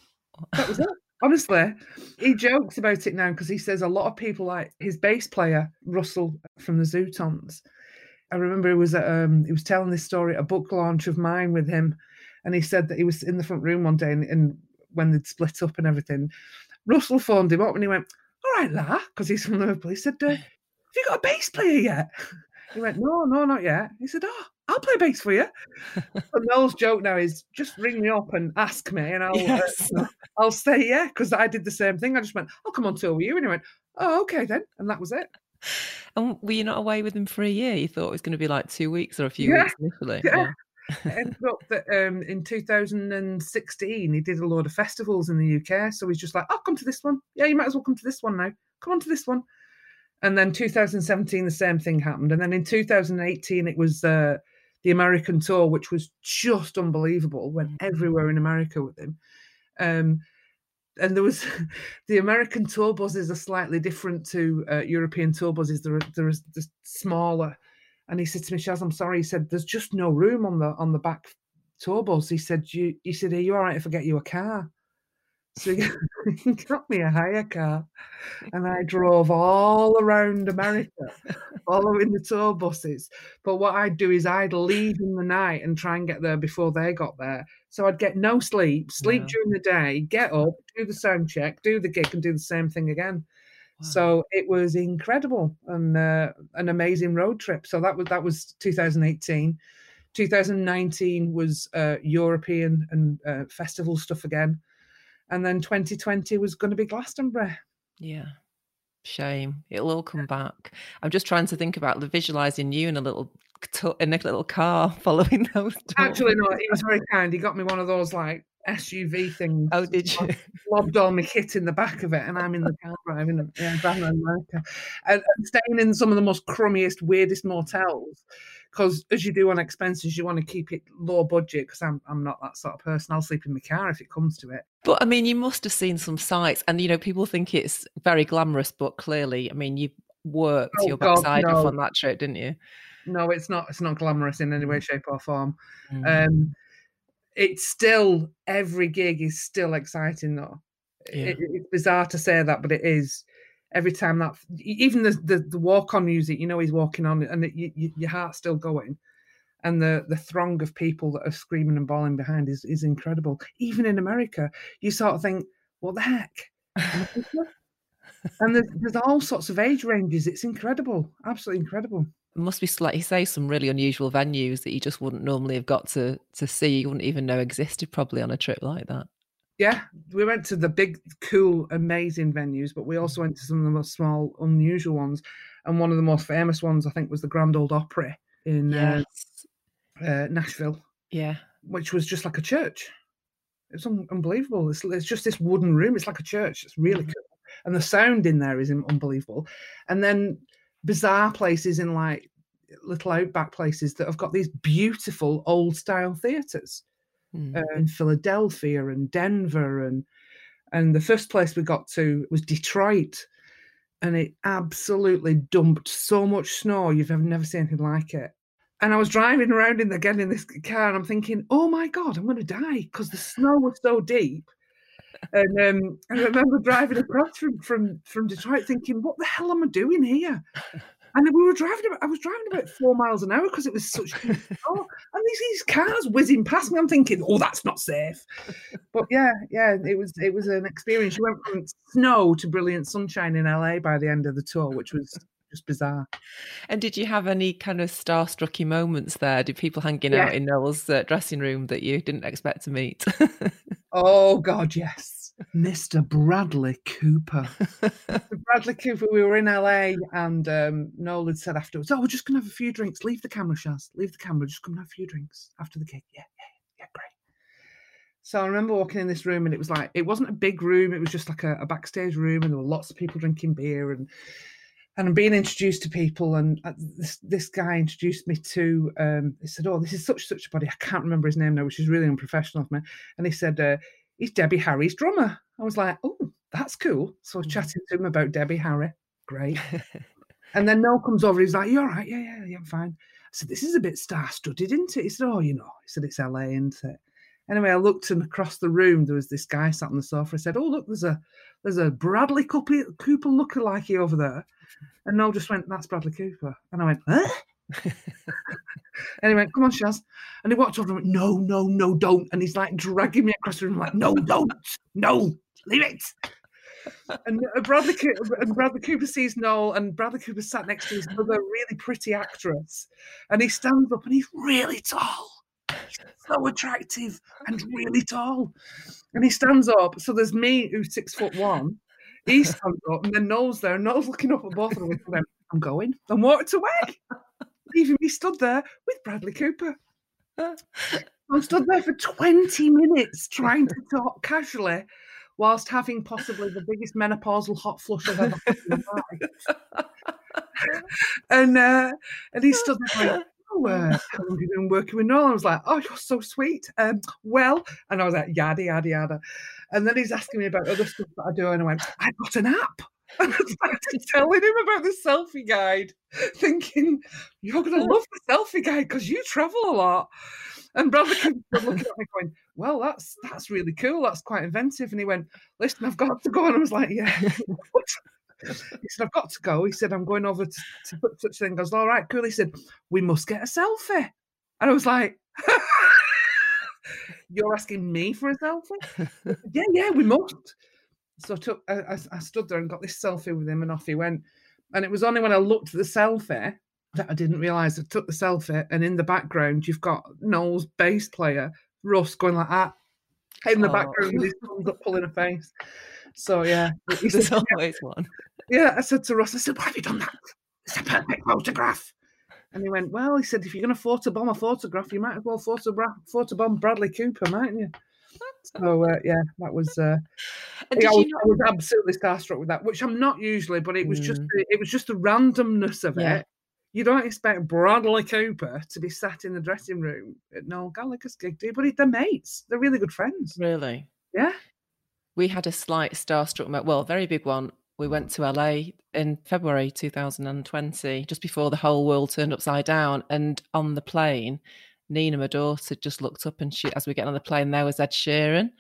That was it. Honestly, he jokes about it now because he says a lot of people like his bass player Russell from the Zutons. I remember he was at, um, he was telling this story at a book launch of mine with him, and he said that he was in the front room one day and, and when they'd split up and everything, Russell phoned him up and he went, "All right, La," because he's from Liverpool. He said, uh, "Have you got a bass player yet?" He went, "No, no, not yet." He said, "Oh, I'll play bass for you." and Noel's joke now is just ring me up and ask me, and I'll Yes. uh, I'll say yeah because I did the same thing. I just went, "I'll come on tour with you," and he went, "Oh, okay then," and that was it. And were you not away with him for a year? You thought it was going to be like two weeks or a few Yeah, weeks initially. yeah. ended up that um, in 2016 he did a lot of festivals in the UK. So he's just like, "I'll come to this one. Yeah, you might as well come to this one now. Come on to this one." And then 2017 the same thing happened, and then in 2018 it was uh, the American tour, which was just unbelievable. Went everywhere in America with him. Um, and there was the American tour buses are slightly different to uh, European tour buses. They're, they're, they're smaller. And he said to me, Shaz, I'm sorry. He said, There's just no room on the on the back tour bus. He said, You he said, Are you all right if I get you a car? So he got me a hire car. And I drove all around America following the tour buses. But what I'd do is I'd leave in the night and try and get there before they got there. So I'd get no sleep, sleep Wow. during the day, get up, do the sound check, do the gig, and do the same thing again. Wow. So it was incredible and uh, an amazing road trip. So that was that was 2018. 2019 was uh, European and uh, festival stuff again, and then 2020 was going to be Glastonbury. Yeah. Shame. It'll all come back. I'm just trying to think about the visualizing you in a little in a little car following those. doors. Actually, no, he was very kind. He got me one of those like SUV things. Oh, did you? lobbed all my kit in the back of it, and I'm in the car driving yeah, driving around America, and, and staying in some of the most crummiest, weirdest motels. Because as you do on expenses, you want to keep it low budget. Because I'm I'm not that sort of person. I'll sleep in my car if it comes to it. But I mean, you must have seen some sights, and you know, people think it's very glamorous, but clearly, I mean, you worked Oh, your God, backside off on that trip, didn't you? No, it's not. It's not glamorous in any way, shape, or form. Mm. Um, it's still every gig is still exciting though. Yeah. It, it's bizarre to say that, but it is. Every time that, even the the, the walk on music, you know, he's walking on, and it, you, you, your heart's still going, and the the throng of people that are screaming and bawling behind is is incredible. Even in America, you sort of think, what the heck? and there's, there's all sorts of age ranges. It's incredible, absolutely incredible. It must be like you say, some really unusual venues that you just wouldn't normally have got to to see. You wouldn't even know existed probably on a trip like that. Yeah, we went to the big, cool, amazing venues, but we also went to some of the most small, unusual ones. And one of the most famous ones, I think, was the Grand Old Opry in uh, Yes. uh, Nashville, Yeah. which was just like a church. It's un- unbelievable. It's, it's just this wooden room. It's like a church. It's really Mhm. cool. And the sound in there is unbelievable. And then bizarre places in like little outback places that have got these beautiful old style theatres Mm. uh, in Philadelphia and Denver and and the first place we got to was Detroit, and it absolutely dumped so much snow you've ever never seen anything like it. And I was driving around in the, again in this car, and I'm thinking, "Oh my god, I'm going to die because the snow was so deep." And um, I remember driving across from, from from Detroit, thinking, "What the hell am I doing here?" And we were driving. About, I was driving about four miles an hour because it was such and these, these cars whizzing past me. I'm thinking, oh, that's not safe. But yeah, yeah, it was it was an experience. You went from snow to brilliant sunshine in LA by the end of the tour, which was just bizarre. And did you have any kind of starstrucky moments there? Did people hanging Yeah. out in Noel's uh, dressing room that you didn't expect to meet? Oh God, yes, Mr. Bradley Cooper. Bradley Cooper. We were in LA, and um, Noel had said afterwards, "Oh, we're just gonna have a few drinks. Leave the camera, Shaz. Leave the camera. Just come and have a few drinks after the gig. Yeah, yeah, yeah, great." So I remember walking in this room, and it was like it wasn't a big room. It was just like a, a backstage room, and there were lots of people drinking beer, and and I'm being introduced to people. And uh, this this guy introduced me to. Um, he said, "Oh, this is such such a body. I can't remember his name now, which is really unprofessional of me." And he said, uh, "He's Debbie Harry's drummer." I was like, "Oh, that's cool." So I was Mhm. chatting to him about Debbie Harry. Great. And then Noel comes over. He's like, "You all right? Yeah, yeah, yeah, I'm fine." I said, "This is a bit star-studded, isn't it?" He said, "Oh, you know." He said, "It's LA, isn't it?" Anyway, I looked and across the room there was this guy sat on the sofa. I said, "Oh look, there's a there's a Bradley Cooper, Cooper lookalike over there," and Noel just went, "That's Bradley Cooper," and I went, "Huh." went, "Come on, Shaz," and he walked over and went, "No, no, no, don't," and he's like dragging me across the room, like, "No, don't, no, leave it." and uh, Bradley and Bradley Cooper sees Noel, and Bradley Cooper sat next to his other really pretty actress, and he stands up and he's really tall, so attractive and really tall, and he stands up. So there's me who's six foot one. He stands up, and then Noel's there. And Noel's looking up at both of them. I'm going, and walked away, leaving me stood there with Bradley Cooper. I stood there for 20 minutes trying to talk casually whilst having possibly the biggest menopausal hot flush I've ever had in my life. and uh, and he stood there like, oh, uh, how long have you been working with Noel? I was like, oh, you're so sweet. Um, well, and I was like, yada, yada, yada. And then he's asking me about other stuff that I do, and I went, I've got an app. And I started telling him about the selfie guide, thinking, you're going to oh. love the selfie guide because you travel a lot. And Bradley Cooper looking at me going, Well, that's that's really cool. That's quite inventive. And he went, Listen, I've got to go. And I was like, Yeah. he said, I've got to go. He said, I'm going over to, to put such thing. I goes, All right, cool. He said, We must get a selfie. And I was like, You're asking me for a selfie? yeah, yeah, we must. So I took I, I stood there and got this selfie with him and off he went. And it was only when I looked at the selfie that I didn't realise. I took the selfie, and in the background, you've got Noel's bass player, Russ, going like that in the oh. background with his thumbs up, pulling a face. So, yeah. There's always one. Yeah, I said to Russ, I said, Why have you done that? It's a perfect photograph. And he went, Well, he said, if you're going to photobomb a photograph, you might as well photobomb, photobomb Bradley Cooper, mightn't you? So uh, yeah, that was. Uh, yeah, I, was, I, was, absolutely starstruck with that, which I'm not usually, but it was mm. just it was just the randomness of yeah. it you don't expect Bradley Cooper to be sat in the dressing room at Noel Gallagher's gig, do you? But they're mates. They're really good friends. Really? Yeah. We had a slight starstruck moment, well, very big one. We went to LA in February 2020, just before the whole world turned upside down. And on the plane, Nina, my daughter, just looked up and she, as we get on the plane, there was Ed Sheeran.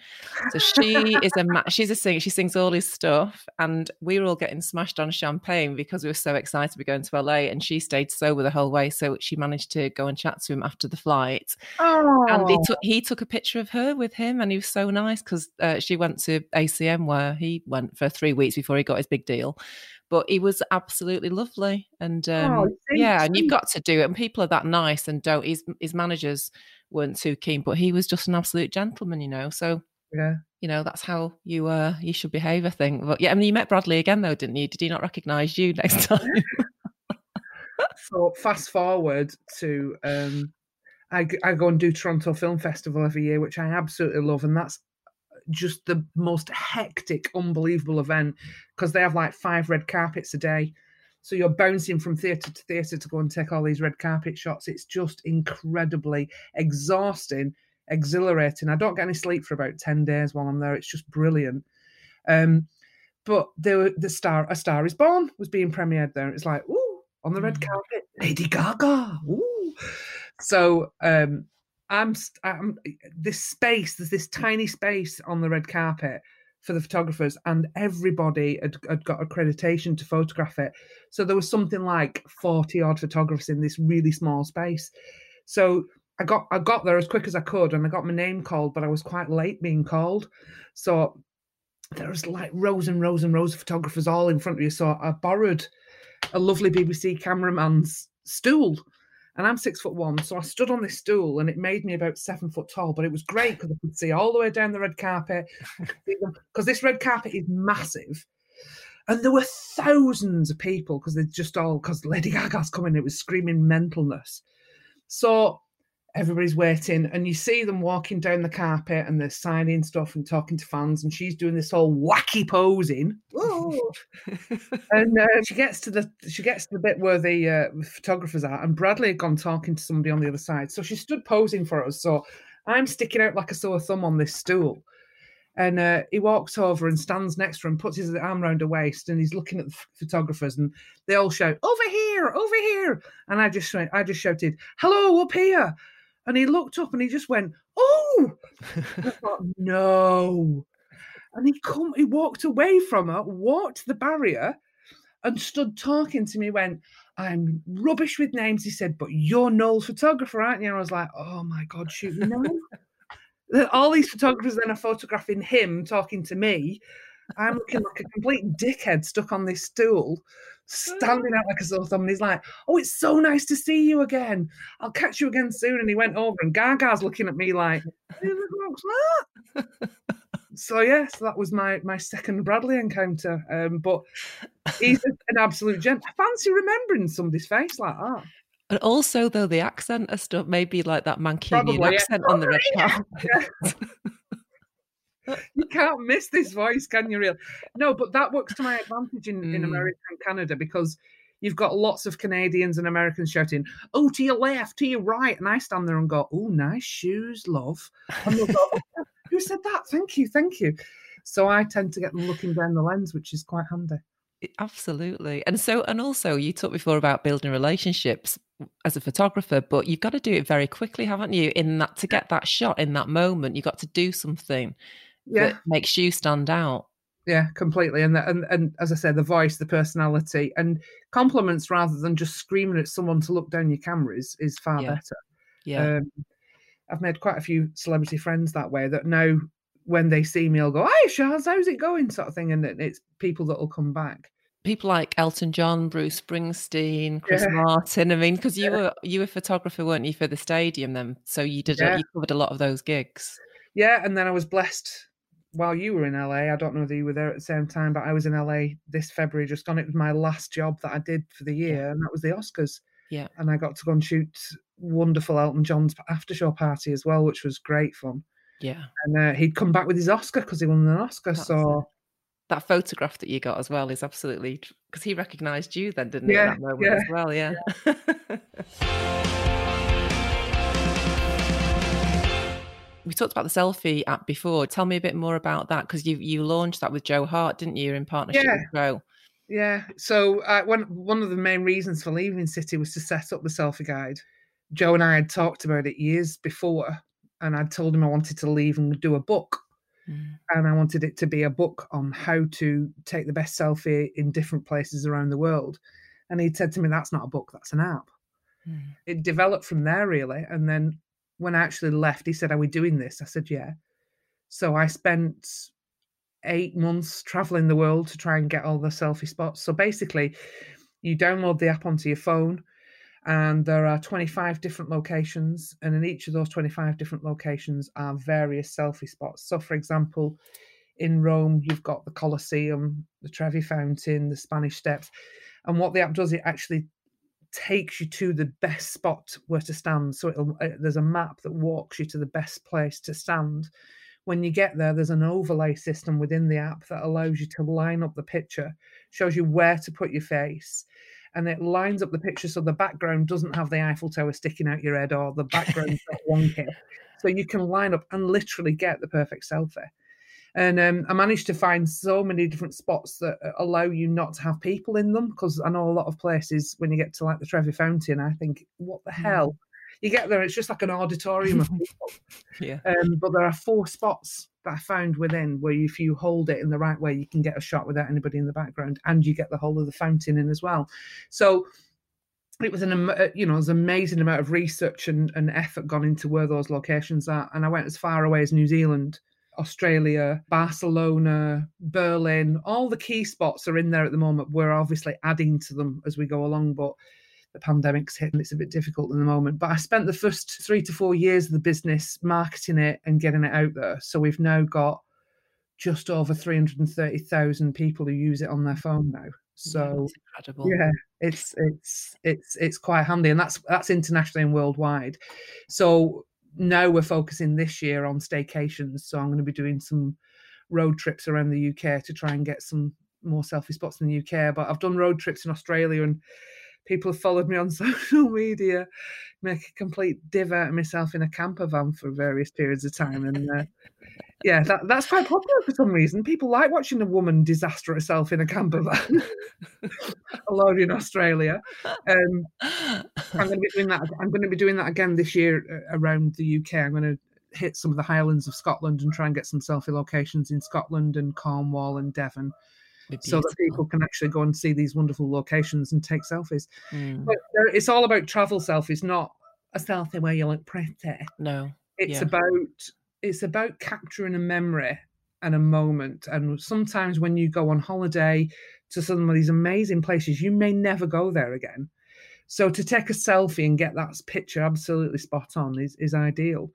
So she is a she's a singer. She sings all his stuff, and we were all getting smashed on champagne because we were so excited to be going to LA. And she stayed sober the whole way, so she managed to go and chat to him after the flight. Oh. And he took he took a picture of her with him, and he was so nice because uh, she went to ACM where he went for three weeks before he got his big deal but he was absolutely lovely and um, oh, yeah and you've got to do it and people are that nice and don't his, his managers weren't too keen but he was just an absolute gentleman you know so yeah. you know that's how you uh you should behave i think but yeah i mean you met bradley again though didn't you? Did he not recognize you next time? So fast forward to um I, I go and do Toronto Film Festival every year, which I absolutely love, and that's just the most hectic, unbelievable event because they have like five red carpets a day. So you're bouncing from theatre to theatre to go and take all these red carpet shots. It's just incredibly exhausting, exhilarating. I don't get any sleep for about 10 days while I'm there. It's just brilliant. Um, but the the star A Star is Born was being premiered there. It's like, ooh, on the red mm. carpet, Lady Gaga. Ooh. So um, I'm, I'm this space. There's this tiny space on the red carpet for the photographers, and everybody had, had got accreditation to photograph it. So there was something like forty odd photographers in this really small space. So I got I got there as quick as I could, and I got my name called, but I was quite late being called. So there was like rows and rows and rows of photographers all in front of you. So I borrowed a lovely BBC cameraman's stool and I'm six foot one, so I stood on this stool, and it made me about seven foot tall. But it was great because I could see all the way down the red carpet because this red carpet is massive, and there were thousands of people because they're just all because Lady Gaga's coming. It was screaming mentalness. So everybody's waiting and you see them walking down the carpet and they're signing stuff and talking to fans and she's doing this whole wacky posing. And uh, she gets to the she gets to the bit where the uh, photographers are and bradley had gone talking to somebody on the other side. So she stood posing for us. So i'm sticking out like a sore thumb on this stool. And uh, he walks over and stands next to her and puts his arm around her waist and he's looking at the photographers and they all shout over here! Over here! And i just i just shouted hello up here and he looked up and he just went, Oh, thought, no. And he come, he walked away from her, walked the barrier, and stood talking to me. Went, I'm rubbish with names. He said, but you're Noel's photographer, aren't you? And I was like, oh my god, shoot, no. All these photographers then are photographing him talking to me. I'm looking like a complete dickhead stuck on this stool, standing out like a sore thumb. And he's like, Oh, it's so nice to see you again. I'll catch you again soon. And he went over, and Gaga's looking at me like, Who the that? so yeah, so that was my my second Bradley encounter. Um, but he's an absolute gent. I fancy remembering somebody's face like that. And also, though, the accent and stuff, maybe like that Mancunian Probably, accent yeah. on the red carpet. you can't miss this voice, can you? Real? No, but that works to my advantage in, mm. in America and Canada because you've got lots of Canadians and Americans shouting, "Oh, to your left, to your right," and I stand there and go, "Oh, nice shoes, love." Go, "Who said that? Thank you, thank you." So I tend to get them looking down the lens, which is quite handy. Absolutely. And so, and also, you talked before about building relationships as a photographer, but you've got to do it very quickly, haven't you? In that, to get that shot in that moment, you've got to do something yeah. that makes you stand out. Yeah, completely. And, the, and and as I said, the voice, the personality, and compliments rather than just screaming at someone to look down your camera is, is far yeah. better. Yeah. Um, I've made quite a few celebrity friends that way that know when they see me, I'll go, "Hi, Charles, how's it going?" sort of thing, and it's people that will come back. People like Elton John, Bruce Springsteen, Chris yeah. Martin. I mean, because you yeah. were you were a photographer, weren't you, for the stadium then? So you did yeah. you covered a lot of those gigs. Yeah, and then I was blessed while you were in LA. I don't know whether you were there at the same time, but I was in LA this February just gone. It was my last job that I did for the year, and that was the Oscars. Yeah, and I got to go and shoot wonderful Elton John's after show party as well, which was great fun. Yeah. And uh, he'd come back with his Oscar because he won an Oscar. That's so it. that photograph that you got as well is absolutely because he recognised you then, didn't he? Yeah, that moment yeah. as well. Yeah. yeah. we talked about the selfie app before. Tell me a bit more about that because you you launched that with Joe Hart, didn't you, in partnership yeah. with Joe? Yeah. So uh, one one of the main reasons for leaving City was to set up the selfie guide. Joe and I had talked about it years before, and I'd told him I wanted to leave and do a book. Mm. And I wanted it to be a book on how to take the best selfie in different places around the world. And he'd said to me, That's not a book, that's an app. Mm. It developed from there, really. And then when I actually left, he said, Are we doing this? I said, Yeah. So I spent eight months traveling the world to try and get all the selfie spots. So basically, you download the app onto your phone, and there are 25 different locations and in each of those 25 different locations are various selfie spots so for example in rome you've got the colosseum the trevi fountain the spanish steps and what the app does it actually takes you to the best spot where to stand so uh, there's a map that walks you to the best place to stand when you get there there's an overlay system within the app that allows you to line up the picture shows you where to put your face and it lines up the picture so the background doesn't have the Eiffel Tower sticking out your head or the background's not wonky. So you can line up and literally get the perfect selfie. And um, I managed to find so many different spots that allow you not to have people in them because I know a lot of places when you get to like the Trevi Fountain, I think, what the mm. hell? You get there, it's just like an auditorium of people. yeah. Um, but there are four spots that I found within where if you hold it in the right way, you can get a shot without anybody in the background, and you get the whole of the fountain in as well. So it was an uh, you know it was an amazing amount of research and, and effort gone into where those locations are, and I went as far away as New Zealand. Australia, Barcelona, Berlin, all the key spots are in there at the moment. We're obviously adding to them as we go along, but the pandemic's hit and it's a bit difficult in the moment. But I spent the first three to four years of the business marketing it and getting it out there. So we've now got just over 330,000 people who use it on their phone now. So yeah, yeah, it's it's it's it's quite handy, and that's that's internationally and worldwide. So now we're focusing this year on staycations. So I'm going to be doing some road trips around the UK to try and get some more selfie spots in the UK. But I've done road trips in Australia and people have followed me on social media, make a complete div out of myself in a camper van for various periods of time. And uh, yeah, that, that's quite popular for some reason. People like watching a woman disaster herself in a camper van alone in Australia. Um, I'm going to be doing that. I'm going to be doing that again this year uh, around the UK. I'm going to hit some of the highlands of Scotland and try and get some selfie locations in Scotland and Cornwall and Devon so that people can actually go and see these wonderful locations and take selfies. Mm. But it's all about travel selfies, not a selfie where you look pretty. No, it's yeah. about it's about capturing a memory and a moment. And sometimes when you go on holiday to some of these amazing places, you may never go there again. So to take a selfie and get that picture absolutely spot on is, is ideal.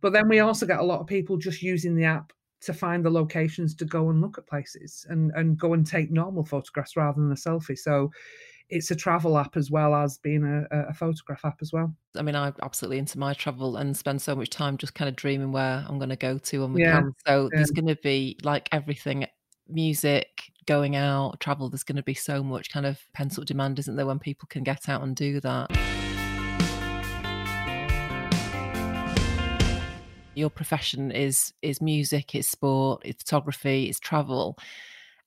But then we also get a lot of people just using the app to find the locations to go and look at places and, and go and take normal photographs rather than a selfie. So it's a travel app as well as being a, a, photograph app as well. I mean, I'm absolutely into my travel and spend so much time just kind of dreaming where I'm going to go to when we yeah, can. So yeah. there's going to be like everything music, going out, travel. There's going to be so much kind of pent up demand, isn't there, when people can get out and do that. your profession is is music, it's sport, it's photography, it's travel.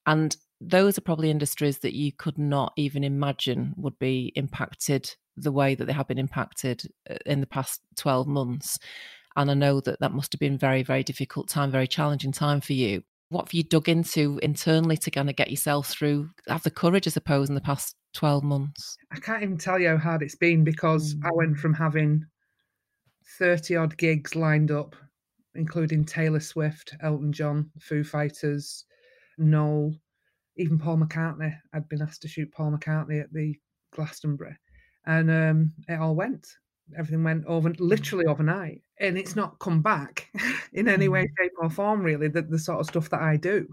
And those are probably industries that you could not even imagine would be impacted the way that they have been impacted uh, in the past 12 months. And I know that that must have been very, very difficult time, very challenging time for you. What have you dug into internally to kind of get yourself through, have the courage, I suppose, in the past 12 months? I can't even tell you how hard it's been because mm. I went from having 30 odd gigs lined up, including Taylor Swift, Elton John, Foo Fighters, Noel, even Paul McCartney. I'd been asked to shoot Paul McCartney at the Glastonbury, and um, it all went. Everything went over literally overnight, and it's not come back in any way, mm. shape, or form. Really, the, the sort of stuff that I do.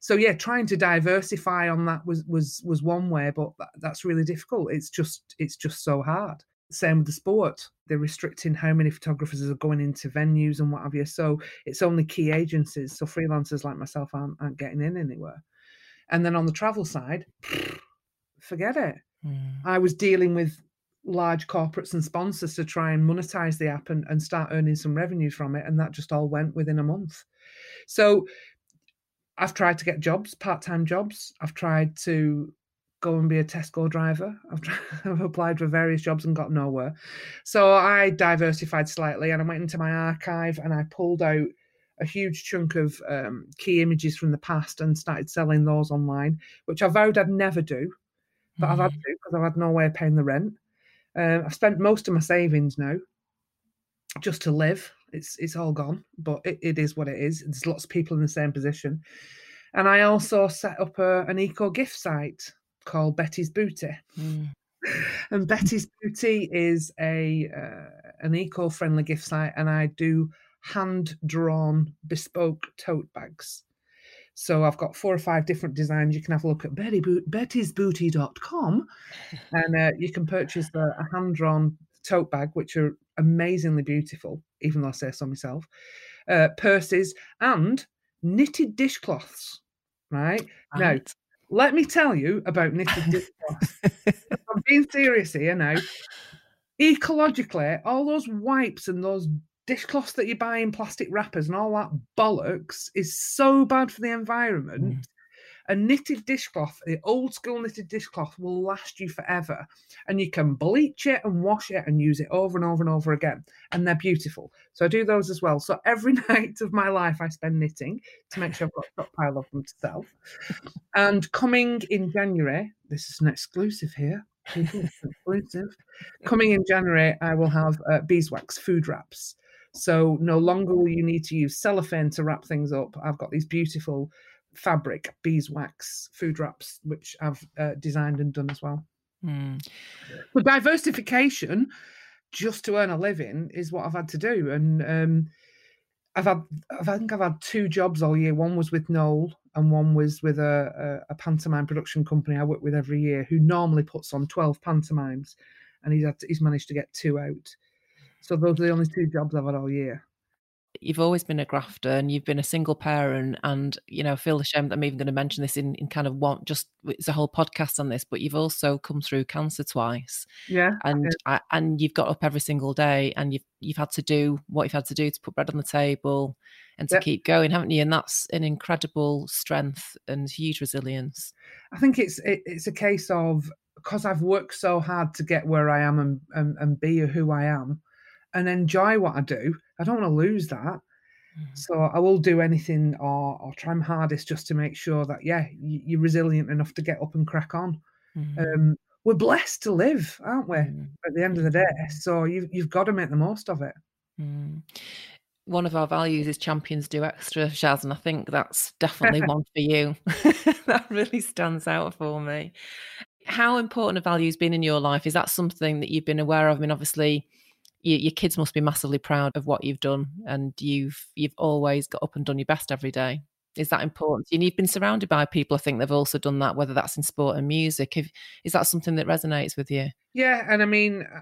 So yeah, trying to diversify on that was was was one way, but that, that's really difficult. It's just it's just so hard. Same with the sport. They're restricting how many photographers are going into venues and what have you. So it's only key agencies. So freelancers like myself aren't, aren't getting in anywhere. And then on the travel side, forget it. Mm. I was dealing with large corporates and sponsors to try and monetize the app and, and start earning some revenue from it. And that just all went within a month. So I've tried to get jobs, part time jobs. I've tried to go and be a Tesco driver. I've, tried, I've applied for various jobs and got nowhere. So I diversified slightly and I went into my archive and I pulled out a huge chunk of um, key images from the past and started selling those online, which I vowed I'd never do, but mm. I've had mm-hmm. to because I've had no way of paying the rent. Uh, I've spent most of my savings now just to live. It's it's all gone, but it, it is what it is. There's lots of people in the same position. And I also set up a, an eco gift site called Betty's Booty. Mm. And Betty's Booty is a uh, an eco-friendly gift site, and I do hand-drawn bespoke tote bags. So I've got four or five different designs. You can have a look at Betty Bo- bettysbooty.com and uh, you can purchase the, a hand-drawn tote bag, which are amazingly beautiful, even though I say so myself. Uh, purses and knitted dishcloths. Right? right. Now, let me tell you about knitted dishcloths. I'm being serious here now. Ecologically, all those wipes and those dishcloths that you buy in plastic wrappers and all that bollocks is so bad for the environment. Mm a knitted dishcloth, the old school knitted dishcloth, will last you forever. And you can bleach it and wash it and use it over and over and over again. And they're beautiful. So I do those as well. So every night of my life, I spend knitting to make sure I've got a stockpile of them to sell. and coming in January, this is an exclusive here. exclusive. Coming in January, I will have uh, beeswax food wraps. So no longer will you need to use cellophane to wrap things up. I've got these beautiful fabric beeswax food wraps, which I've uh, designed and done as well. Mm. But diversification, just to earn a living, is what I've had to do. And um, I've had, I think I've had two jobs all year. One was with Noel, and one was with a, a, a pantomime production company I work with every year, who normally puts on twelve pantomimes, and he's had to, he's managed to get two out. So those are the only two jobs I've had all year. You've always been a grafter and you've been a single parent and you know I feel ashamed that I'm even going to mention this in, in kind of one just it's a whole podcast on this but you've also come through cancer twice yeah and I, and you've got up every single day and you've you've had to do what you've had to do to put bread on the table and to keep going haven't you? And that's an incredible strength and huge resilience. I think it's it, it's a case of because I've worked so hard to get where I am and, and, and be who I am and enjoy what I do I don't want to lose that. So I will do anything or, or try my hardest just to make sure that yeah, you, are resilient enough to get up and crack on. Mm. Um, we're blessed to live, aren't we? Mm. At the end of the day, so you've you've got to make the most of it. Mm. One of our values is champions do extra, Shaz, and I think that's definitely one for you. that really stands out for me. How important a values been in your life? Is that something that you've been aware of? I mean, obviously, you, your kids must be massively proud of what you've done, and you've you've always got up and done your best every day. Is that important? And you've been surrounded by people. I think they've also done that, whether that's in sport and music. If, is that something that resonates with you? Yeah, and I mean, uh,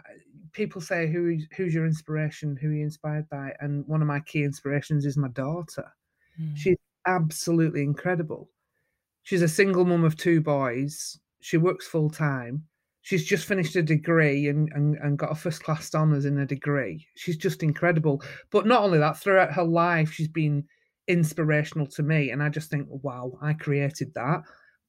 people say who who's your inspiration, who are you inspired by, and one of my key inspirations is my daughter. Mm. She's absolutely incredible. She's a single mum of two boys. She works full time she's just finished a degree and, and, and got a first class honours in a degree. She's just incredible. But not only that, throughout her life, she's been inspirational to me. And I just think, wow, I created that.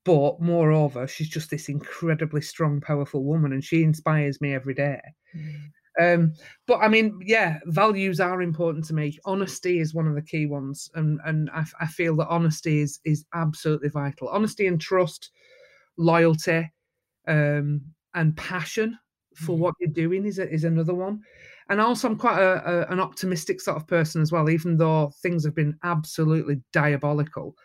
But moreover, she's just this incredibly strong, powerful woman, and she inspires me every day. Mm. Um, but I mean, yeah, values are important to me. Honesty is one of the key ones, and and I, I feel that honesty is is absolutely vital. Honesty and trust, loyalty, um, and passion for mm. what you're doing is a, is another one. And also, I'm quite a, a, an optimistic sort of person as well. Even though things have been absolutely diabolical,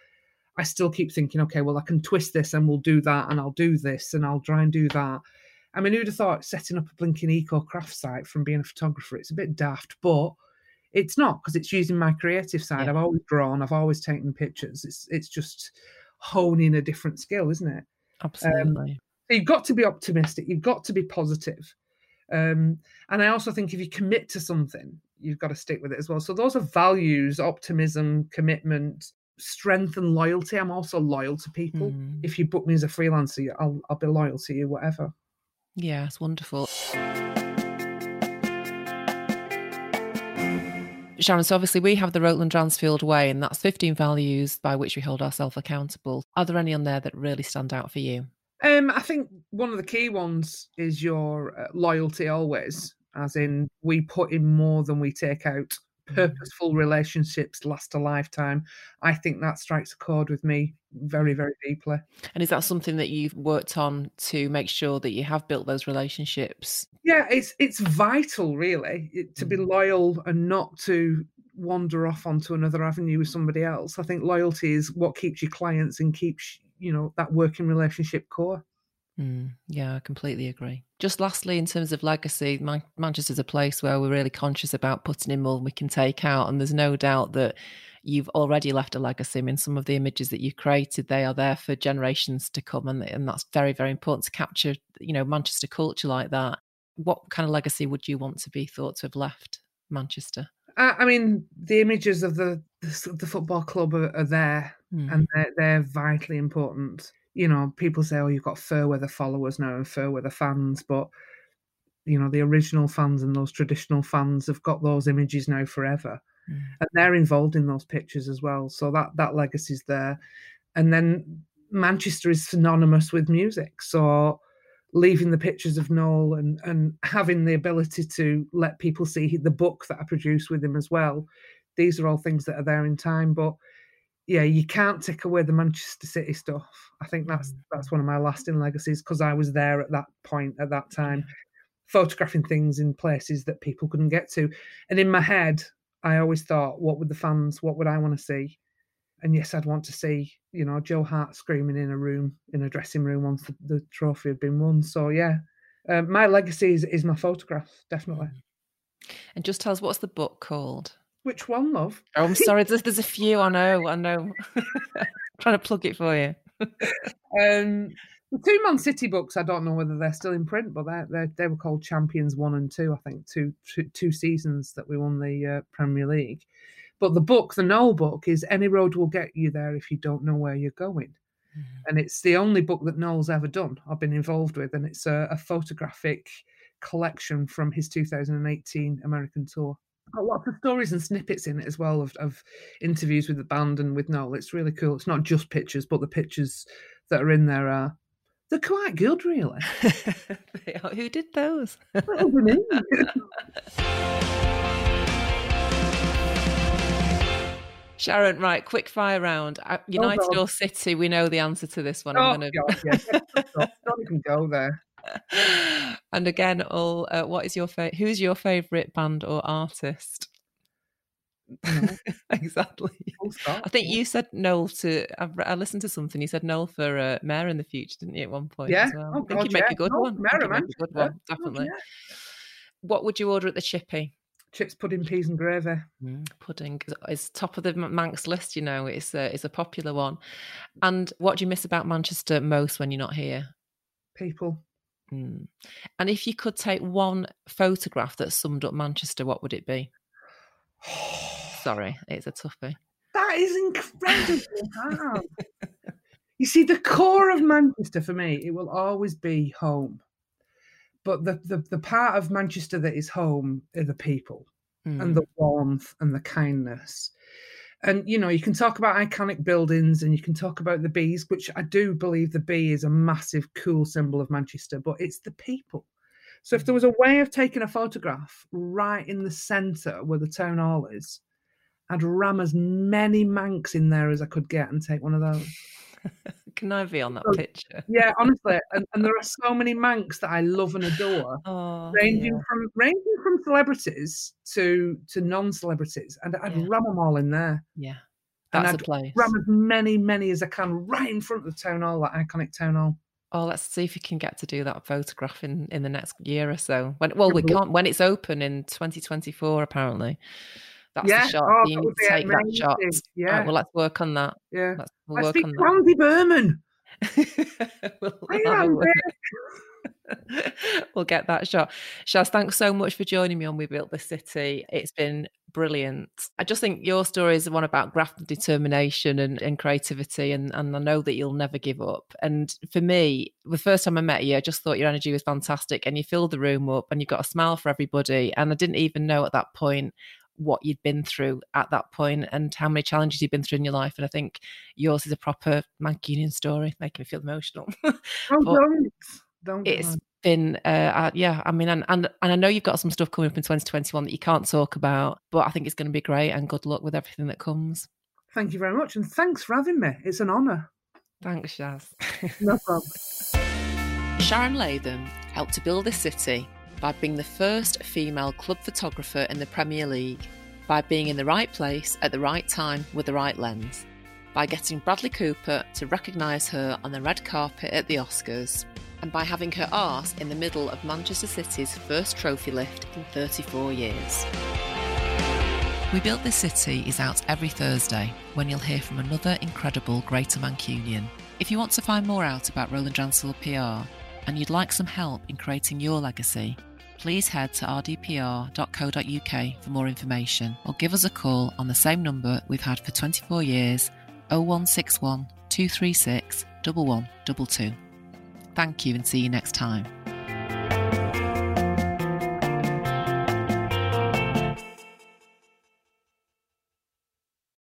I still keep thinking, okay, well, I can twist this and we'll do that, and I'll do this and I'll try and do that. I mean, who'd have thought setting up a blinking eco craft site from being a photographer? It's a bit daft, but it's not because it's using my creative side. Yeah. I've always drawn, I've always taken pictures. It's it's just honing a different skill, isn't it? Absolutely. Um, you've got to be optimistic. You've got to be positive. Um, and I also think if you commit to something, you've got to stick with it as well. So those are values: optimism, commitment, strength, and loyalty. I'm also loyal to people. Mm. If you book me as a freelancer, I'll I'll be loyal to you, whatever. Yeah, it's wonderful. Sharon, so obviously we have the Roland Dransfield Way, and that's 15 values by which we hold ourselves accountable. Are there any on there that really stand out for you? Um, I think one of the key ones is your uh, loyalty always, as in we put in more than we take out. Mm. Purposeful relationships last a lifetime. I think that strikes a chord with me very, very deeply. And is that something that you've worked on to make sure that you have built those relationships? Yeah, it's it's vital, really, to be mm. loyal and not to wander off onto another avenue with somebody else. I think loyalty is what keeps your clients and keeps you know that working relationship core. Mm, yeah, I completely agree. Just lastly, in terms of legacy, Man- Manchester's a place where we're really conscious about putting in more than we can take out, and there's no doubt that you've already left a legacy. I mean, some of the images that you created, they are there for generations to come, and, and that's very, very important to capture, you know, Manchester culture like that. What kind of legacy would you want to be thought to have left Manchester? I mean, the images of the the, the football club are, are there, mm. and they're, they're, vitally important. You know, people say, "Oh, you've got Fairweather followers now and Fairweather fans," but you know, the original fans and those traditional fans have got those images now forever, mm. and they're involved in those pictures as well. So that that legacy's there, and then Manchester is synonymous with music, so leaving the pictures of Noel and and having the ability to let people see the book that I produced with him as well. These are all things that are there in time, but yeah, you can't take away the Manchester City stuff. I think that's mm. that's one of my lasting legacies because I was there at that point at that time, photographing things in places that people couldn't get to, and in my head, I always thought, what would the fans, what would I want to see? and yes, I'd want to see you know Joe Hart screaming in a room in a dressing room once the, the trophy had been won. So yeah, um, my legacy is, is my photograph, definitely. Mm. And just tell us what's the book called? Which one, love? Oh, I'm sorry. There's, there's a few. I know. I know. trying to plug it for you. um, the two Man City books, I don't know whether they're still in print, but they they they were called Champions One and Two. I think two two, two seasons that we won the uh, Premier League. But the book, the Noel book, is Any Road Will Get You There If You Don't Know Where You're Going. Mm-hmm. And it's the only book that Noel's ever done, I've been involved with. And it's a, a photographic collection from his 2018 American tour. Got lots of stories and snippets in it as well of, of interviews with the band and with Noel. It's really cool. It's not just pictures, but the pictures that are in there are they're quite good, really. Who did those? Sharon, right, quick fire round. Uh, United God. or City? We know the answer to this one. Oh, I'm gonna. God, yes. Don't even go there. and again, all. Uh, what is your fa- Who's your favourite band or artist? No, exactly. I think you said Noel to. I, I listened to something. You said Noel for uh, mayor in the future, didn't you? At one point. Yeah. Well. Oh, I think God, make yeah. a good Noel one. for I mayor you'd make a good one. Definitely. yeah. What would you order at the Chippy? Chips, pudding, peas, and gravy. Mm, pudding is- is top of the Mancs list. You know, it's a it's a popular one. And what do you miss about Manchester most when you're not here? People. Mm. And if you could take one photograph that summed up Manchester, what would it be? Sorry, it's a toughie. That is incredible. hard. You see, the core of Manchester for me, it will always be home. But the, the, the part of Manchester that is home are the people Mm. and the warmth and the kindness. And you know, you can talk about iconic buildings and you can talk about the bees, which I do believe the bee is a massive, cool symbol of Manchester, but it's the people. So if there was a way of taking a photograph right in the centre where the town hall is, I'd ram as many mancs in there as I could get and take one of those. Can I be on that Oh, picture? Yeah, honestly, and, and there are so many mancs that I love and adore, Oh, ranging yeah. from ranging from celebrities to to non-celebrities, and I'd Yeah. ram them all in there. yeah, and that's a I'd place. ram as many, many as I can right in front of the town hall, that iconic town hall. Oh, let's see if you can get to do that photograph in, in the next year or so. When well, we can't when it's open in 2024. Apparently, that's Yeah, the shot. oh, you that need would to take that shot. amazing. All right, Yeah. well, let's work on that. Yeah. Let's we'll work speak on to. Andy Burnham. we'll, Hey, have a Andy. we'll get that shot. Shaz, thanks so much for joining me on We Built the City. It's been brilliant. I just think your story is one about graft and determination and, and creativity, and, and I know that you'll never give up. And for me, the first time I met you, I just thought your energy was fantastic, and you filled the room up, and you got a smile for everybody. And I didn't even know at that point what you'd been through at that point and how many challenges you'd been through in your life. And I think yours is a proper Mancunian story, making me feel emotional. Oh, don't. Don't. do it's that. been uh, uh, yeah i mean and, and and i know you've got some stuff coming up in 2021 that you can't talk about but i think it's going to be great and good luck with everything that comes Thank you very much. And thanks for having me. It's an honour. thanks shaz No problem. sharon latham helped to build this city by being the first female club photographer in the premier league by being in the right place at the right time with the right lens by getting bradley cooper to recognise her on the red carpet at the oscars and by having her arse in the middle of Manchester City's first trophy lift in 34 years. We Built This City is out every Thursday when you'll hear from another incredible Greater Mancunian. If you want to find more out about Roland Dransfield PR and you'd like some help in creating your legacy, please head to rdpr.co.uk for more information or give us a call on the same number we've had for 24 years 0161 236 1122. Thank you and see you next time.